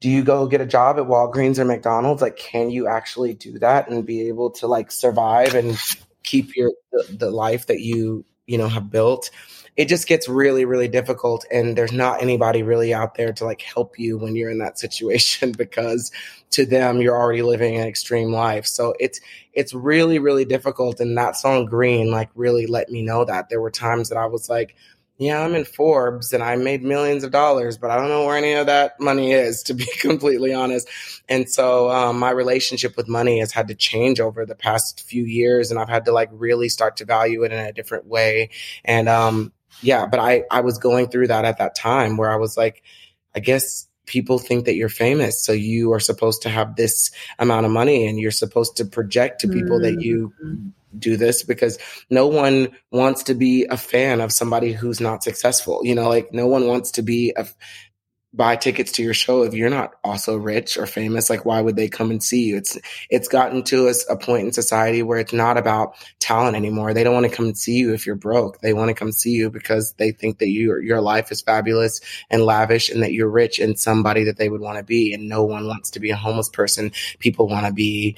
Do you go get a job at Walgreens or McDonald's? Like, can you actually do that and be able to like survive and keep your the, the life that you you know have built it just gets really really difficult and there's not anybody really out there to like help you when you're in that situation because to them you're already living an extreme life. So it's it's really really difficult and that song green like really let me know that. There were times that i was like yeah, I'm in Forbes and I made millions of dollars, but I don't know where any of that money is, to be completely honest. And so um, my relationship with money has had to change over the past few years, and I've had to like really start to value it in a different way. And um, yeah, but I I was going through that at that time where I was like, I guess people think that you're famous so you are supposed to have this amount of money and you're supposed to project to people mm-hmm. that you do this because no one wants to be a fan of somebody who's not successful. You know, like no one wants to be a buy tickets to your show if you're not also rich or famous. Like why would they come and see you? It's it's gotten to us a point in society where it's not about talent anymore. They don't want to come and see you if you're broke. They want to come see you because they think that your your life is fabulous and lavish and that you're rich and somebody that they would want to be. And no one wants to be a homeless person. People want to be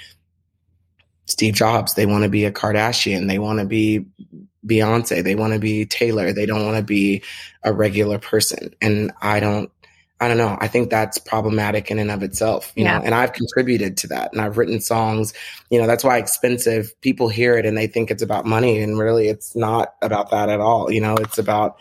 Steve Jobs they want to be a Kardashian they want to be Beyonce they want to be Taylor they don't want to be a regular person and I don't I don't know. I think that's problematic in and of itself, you yeah. know, and I've contributed to that and I've written songs, you know, that's why expensive people hear it and they think it's about money and really it's not about that at all. You know, it's about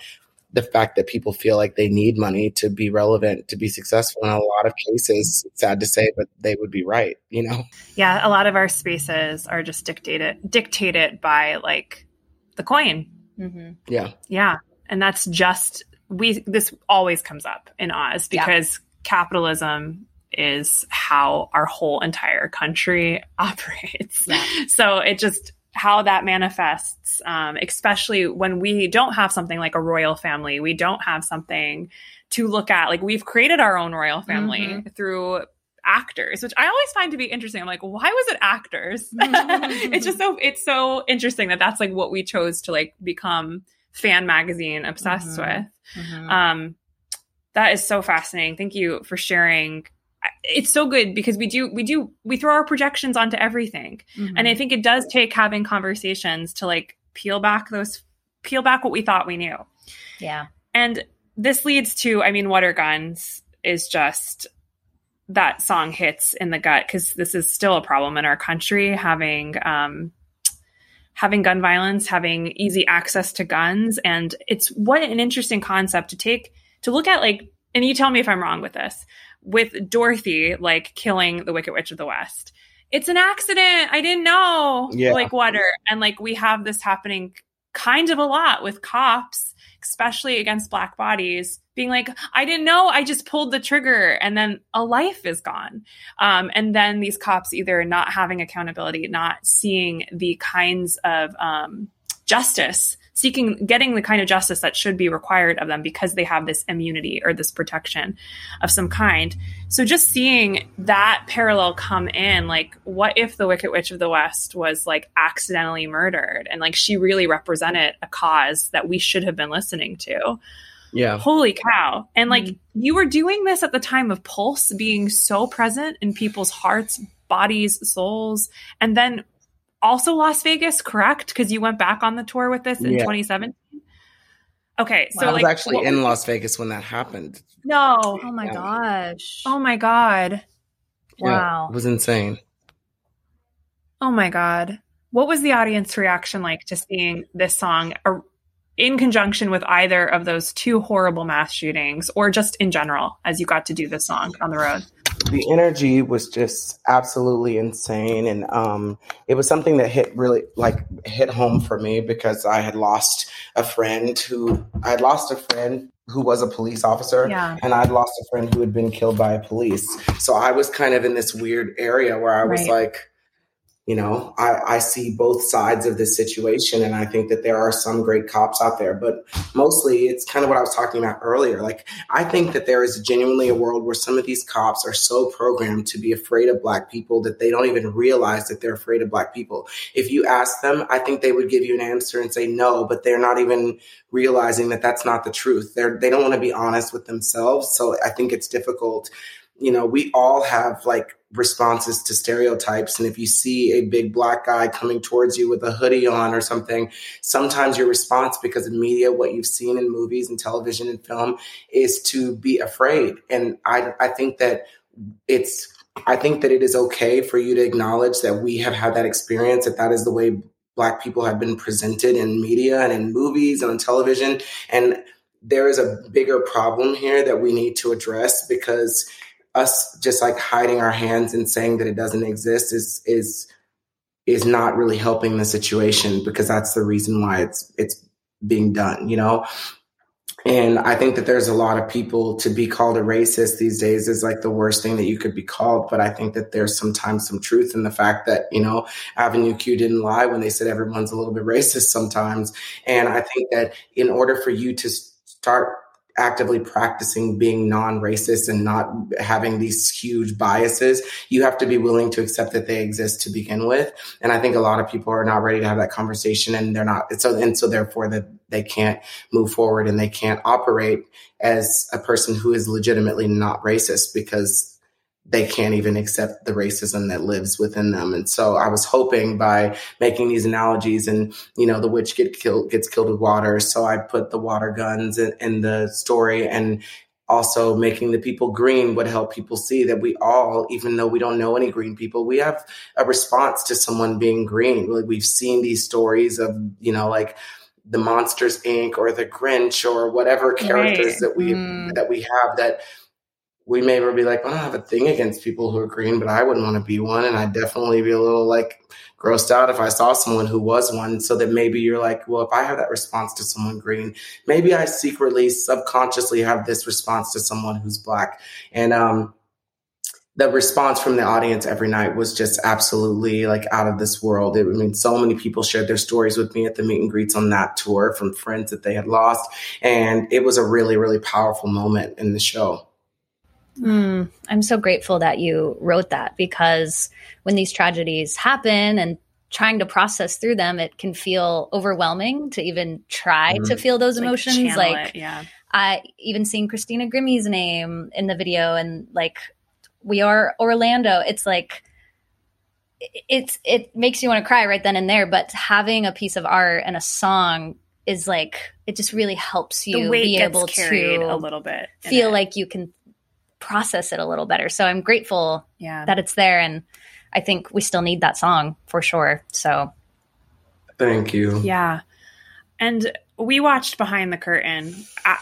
the fact that people feel like they need money to be relevant, to be successful. In a lot of cases, sad to say, but they would be right, you know? Yeah. A lot of our spaces are just dictated, dictated by like the coin. Mm-hmm. Yeah. Yeah. And that's just we this always comes up in Oz because yeah. capitalism is how our whole entire country operates. Yeah. So it just how that manifests, um, especially when we don't have something like a royal family, we don't have something to look at. Like we've created our own royal family mm-hmm. through actors, which I always find to be interesting. I'm like, why was it actors? it's just so it's so interesting that that's like what we chose to like become fan magazine obsessed mm-hmm. with. Mm-hmm. Um, that is so fascinating. Thank you for sharing. It's so good because we do we do we throw our projections onto everything, mm-hmm. and I think it does take having conversations to like peel back those peel back what we thought we knew. Yeah, and this leads to I mean, Water Guns is just that song hits in the gut because this is still a problem in our country having um, having gun violence, having easy access to guns. And it's what an interesting concept to take to look at, like, and you tell me if I'm wrong with this, with Dorothy, like killing the Wicked Witch of the West. It's an accident. I didn't know. Yeah. Like water. And like we have this happening kind of a lot with cops especially against black bodies being like i didn't know i just pulled the trigger and then a life is gone um, and then these cops either not having accountability not seeing the kinds of um, justice seeking getting the kind of justice that should be required of them because they have this immunity or this protection of some kind. So just seeing that parallel come in, like what if the Wicked Witch of the West was like accidentally murdered and like she really represented a cause that we should have been listening to. Yeah. Holy cow. And like mm-hmm. you were doing this at the time of Pulse being so present in people's hearts, bodies, souls. And then also Las Vegas, correct? Because you went back on the tour with this in yeah. 2017. Okay, so I was like, actually in Las Vegas when that happened. No, oh my yeah. gosh, oh my god, wow, it was insane. Oh my god, what was the audience reaction like to seeing this song uh, in conjunction with either of those two horrible mass shootings, or just in general as you got to do this song on the road? The energy was just absolutely insane and um, it was something that hit really like hit home for me because i had lost a friend who i had lost a friend who was a police officer yeah. and i'd lost a friend who had been killed by police so i was kind of in this weird area where i was right. like you know, I, I see both sides of this situation, and I think that there are some great cops out there, but mostly it's kind of what I was talking about earlier. Like, I think that there is genuinely a world where some of these cops are so programmed to be afraid of Black people that they don't even realize that they're afraid of Black people. If you ask them, I think they would give you an answer and say no, but they're not even realizing that that's not the truth. They're, they don't want to be honest with themselves. So I think it's difficult you know, we all have like responses to stereotypes. And if you see a big black guy coming towards you with a hoodie on or something, sometimes your response, because of media, what you've seen in movies and television and film, is to be afraid. And I, I think that it's, I think that it is okay for you to acknowledge that we have had that experience, that that is the way black people have been presented in media and in movies and on television. And there is a bigger problem here that we need to address because us just like hiding our hands and saying that it doesn't exist is is is not really helping the situation because that's the reason why it's it's being done you know And I think that there's a lot of people to be called a racist these days is like the worst thing that you could be called. But I think that there's sometimes some truth in the fact that, you know, Avenue Q didn't lie when they said everyone's a little bit racist sometimes. And I think that in order for you to start actively practicing being non-racist and not having these huge biases you have to be willing to accept that they exist to begin with. And i think a lot of people are not ready to have that conversation and they're not so and so therefore that they can't move forward and they can't operate as a person who is legitimately not racist because they can't even accept the racism that lives within them. And so I was hoping by making these analogies and, you know, the witch get killed, gets killed with water. So I put the water guns in, in the story and also making the people green would help people see that we all, even though we don't know any green people, we have a response to someone being green. Like we've seen these stories of, you know, like, the Monsters Inc. or the Grinch or whatever characters right. that we mm. that we have that we may be like, I don't have a thing against people who are green, but I wouldn't want to be one. And I'd definitely be a little like grossed out if I saw someone who was one. So that maybe you're like, well, if I have that response to someone green, maybe I secretly, subconsciously have this response to someone who's black. And, um, the response from the audience every night was just absolutely like out of this world. It, I mean, so many people shared their stories with me at the meet and greets on that tour from friends that they had lost. And it was a really, really powerful moment in the show. Mm, I'm so grateful that you wrote that because when these tragedies happen and trying to process through them, it can feel overwhelming to even try mm-hmm. to feel those emotions. Like, like yeah. I even seeing Christina Grimmie's name in the video and like we are Orlando. It's like it's it makes you want to cry right then and there. But having a piece of art and a song is like it just really helps you be able to a little bit feel like you can process it a little better. So I'm grateful yeah. that it's there. And I think we still need that song for sure. So thank you. Yeah. And we watched Behind the Curtain. Uh,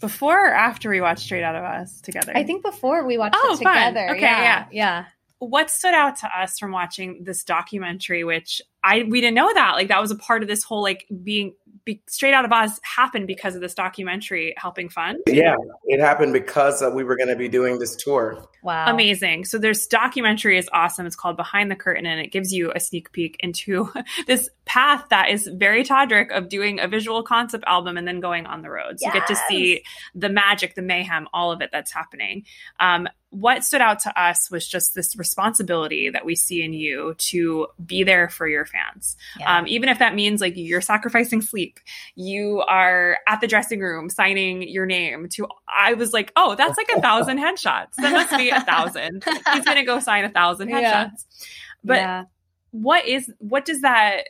before or after we watched Straight Outta Oz together? I think before we watched oh, it together. Fun. Okay, yeah, yeah. Yeah. What stood out to us from watching this documentary, which I we didn't know that like that was a part of this whole like being be, straight out of Oz happened because of this documentary helping fund. Yeah, it happened because uh, we were going to be doing this tour. Wow. Amazing. So this documentary is awesome. It's called Behind the Curtain and it gives you a sneak peek into this path that is very Todrick of doing a visual concept album and then going on the road. So yes. you get to see the magic, the mayhem, all of it that's happening. Um, what stood out to us was just this responsibility that we see in you to be there for your fans. Yeah. Um, even if that means like you're sacrificing sleep, you are at the dressing room signing your name to, I was like, oh, that's like a thousand headshots. That must be a thousand. He's going to go sign a thousand headshots. Yeah. But yeah. what is, what does that,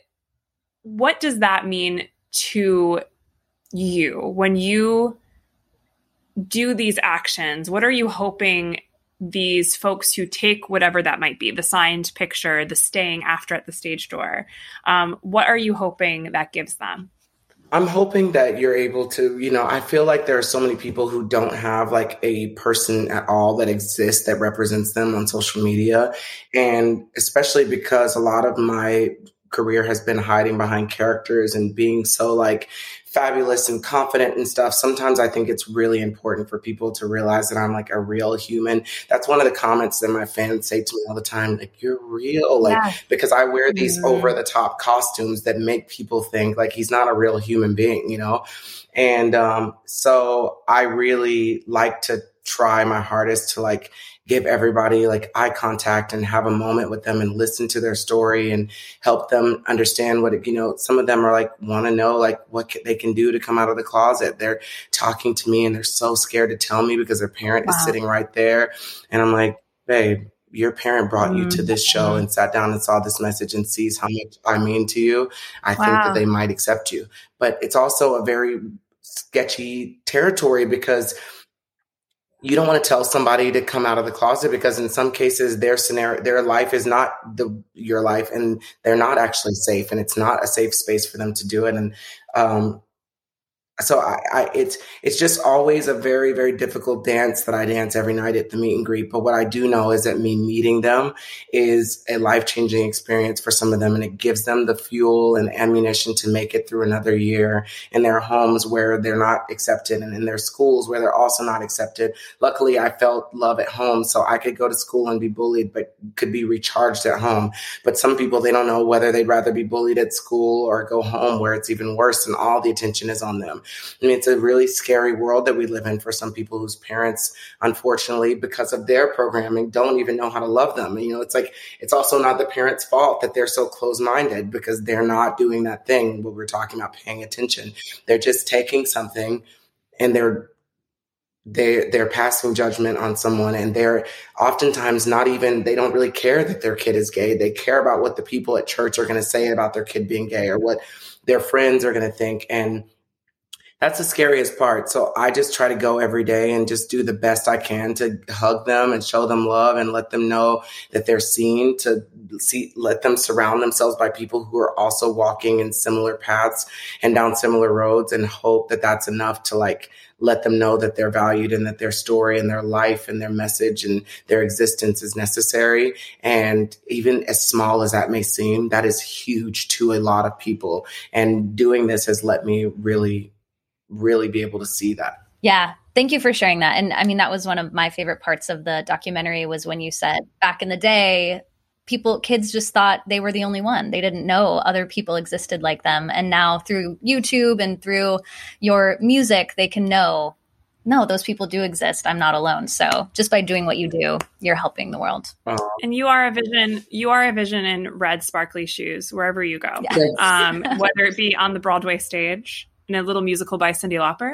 what does that mean to you when you do these actions? What are you hoping these folks who take whatever that might be the signed picture, the staying after at the stage door? Um, what are you hoping that gives them? I'm hoping that you're able to, you know, I feel like there are so many people who don't have like a person at all that exists that represents them on social media. And especially because a lot of my career has been hiding behind characters and being so like fabulous and confident and stuff. Sometimes I think it's really important for people to realize that I'm like a real human. That's one of the comments that my fans say to me all the time, like, you're real. Like, yeah. because I wear these mm-hmm. over the top costumes that make people think like he's not a real human being, you know? And um, so I really like to try my hardest to like give everybody like eye contact and have a moment with them and listen to their story and help them understand what it, you know some of them are like want to know like what they can do to come out of the closet they're talking to me and they're so scared to tell me because their parent wow. is sitting right there and i'm like babe your parent brought you to mm. this show and sat down and saw this message and sees how much I mean to you, I wow. think that they might accept you. But it's also a very sketchy territory because you don't want to tell somebody to come out of the closet because in some cases their scenario their life is not the your life and they're not actually safe and it's not a safe space for them to do it. And um, so I, I, it's it's just always a very very difficult dance that I dance every night at the meet and greet. But what I do know is that me meeting them is a life changing experience for some of them, and it gives them the fuel and ammunition to make it through another year in their homes where they're not accepted, and in their schools where they're also not accepted. Luckily, I felt love at home, so I could go to school and be bullied, but could be recharged at home. But some people they don't know whether they'd rather be bullied at school or go home where it's even worse, and all the attention is on them. I mean, it's a really scary world that we live in for some people whose parents, unfortunately, because of their programming, don't even know how to love them. You know, it's like, it's also not the parents' fault that they're so closed minded because they're not doing that thing, what we're talking about, paying attention. They're just taking something and they're they they're passing judgment on someone and they're oftentimes not even they don't really care that their kid is gay they care about what the people at church are going to say about their kid being gay or what their friends are going to think and that's the scariest part. So I just try to go every day and just do the best I can to hug them and show them love and let them know that they're seen to see, let them surround themselves by people who are also walking in similar paths and down similar roads and hope that that's enough to like let them know that they're valued and that their story and their life and their message and their existence is necessary. And even as small as that may seem, that is huge to a lot of people. And doing this has let me really really be able to see that. Yeah. Thank you for sharing that. And I mean, that was one of my favorite parts of the documentary was when you said back in the day, people, kids just thought they were the only one. They didn't know other people existed like them. And now through YouTube and through your music, they can know, no, those people do exist. I'm not alone. So just by doing what you do, you're helping the world. And you are a vision, you are a vision in red sparkly shoes wherever you go. Yes. Um, whether it be on the Broadway stage in a little musical by Cyndi Lauper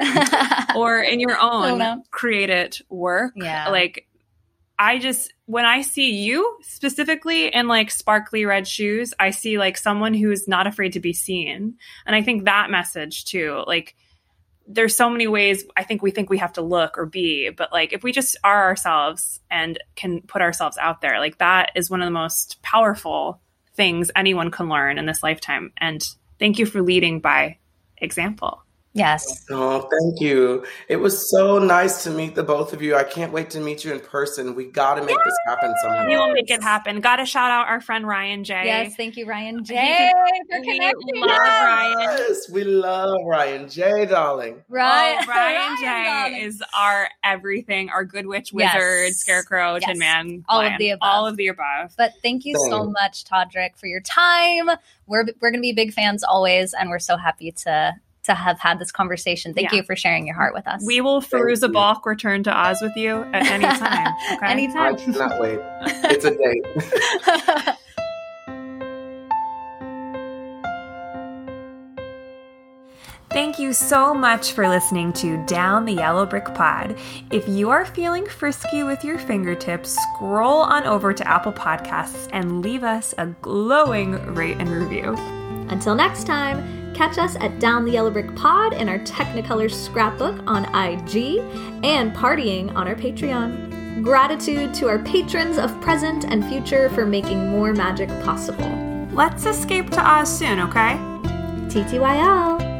or in your own created work. Yeah. Like I just when I see you specifically in like sparkly red shoes, I see like someone who's not afraid to be seen. And I think that message too, like there's so many ways I think we think we have to look or be, but like if we just are ourselves and can put ourselves out there, like that is one of the most powerful things anyone can learn in this lifetime. And thank you for leading by example. Yes. Oh, thank you. It was so nice to meet the both of you. I can't wait to meet you in person. We got to make yes. this happen somehow. We will make it happen. Got to shout out our friend Ryan J. Yes, thank you, Ryan J. we love Ryan. Yes, we love Ryan J, darling. Right. Oh, Ryan, Ryan J is our everything, our good witch, wizard, yes. scarecrow, yes. tin man, all lion, of the above. All of the above. But thank you Thanks. so much, Todrick, for your time. We're we're gonna be big fans always, and we're so happy to to have had this conversation. Thank yeah. you for sharing your heart with us. We will Fairuza Balk return to Oz with you at any time. Okay? Anytime. I cannot wait. It's a date. Thank you so much for listening to Down the Yellow Brick Pod. If you are feeling frisky with your fingertips, scroll on over to Apple Podcasts and leave us a glowing rate and review. Until next time, Catch us at Down the Yellow Brick Pod in our Technicolor scrapbook on IG and partying on our Patreon. Gratitude to our patrons of present and future for making more magic possible. Let's escape to Oz soon, okay? TTYL.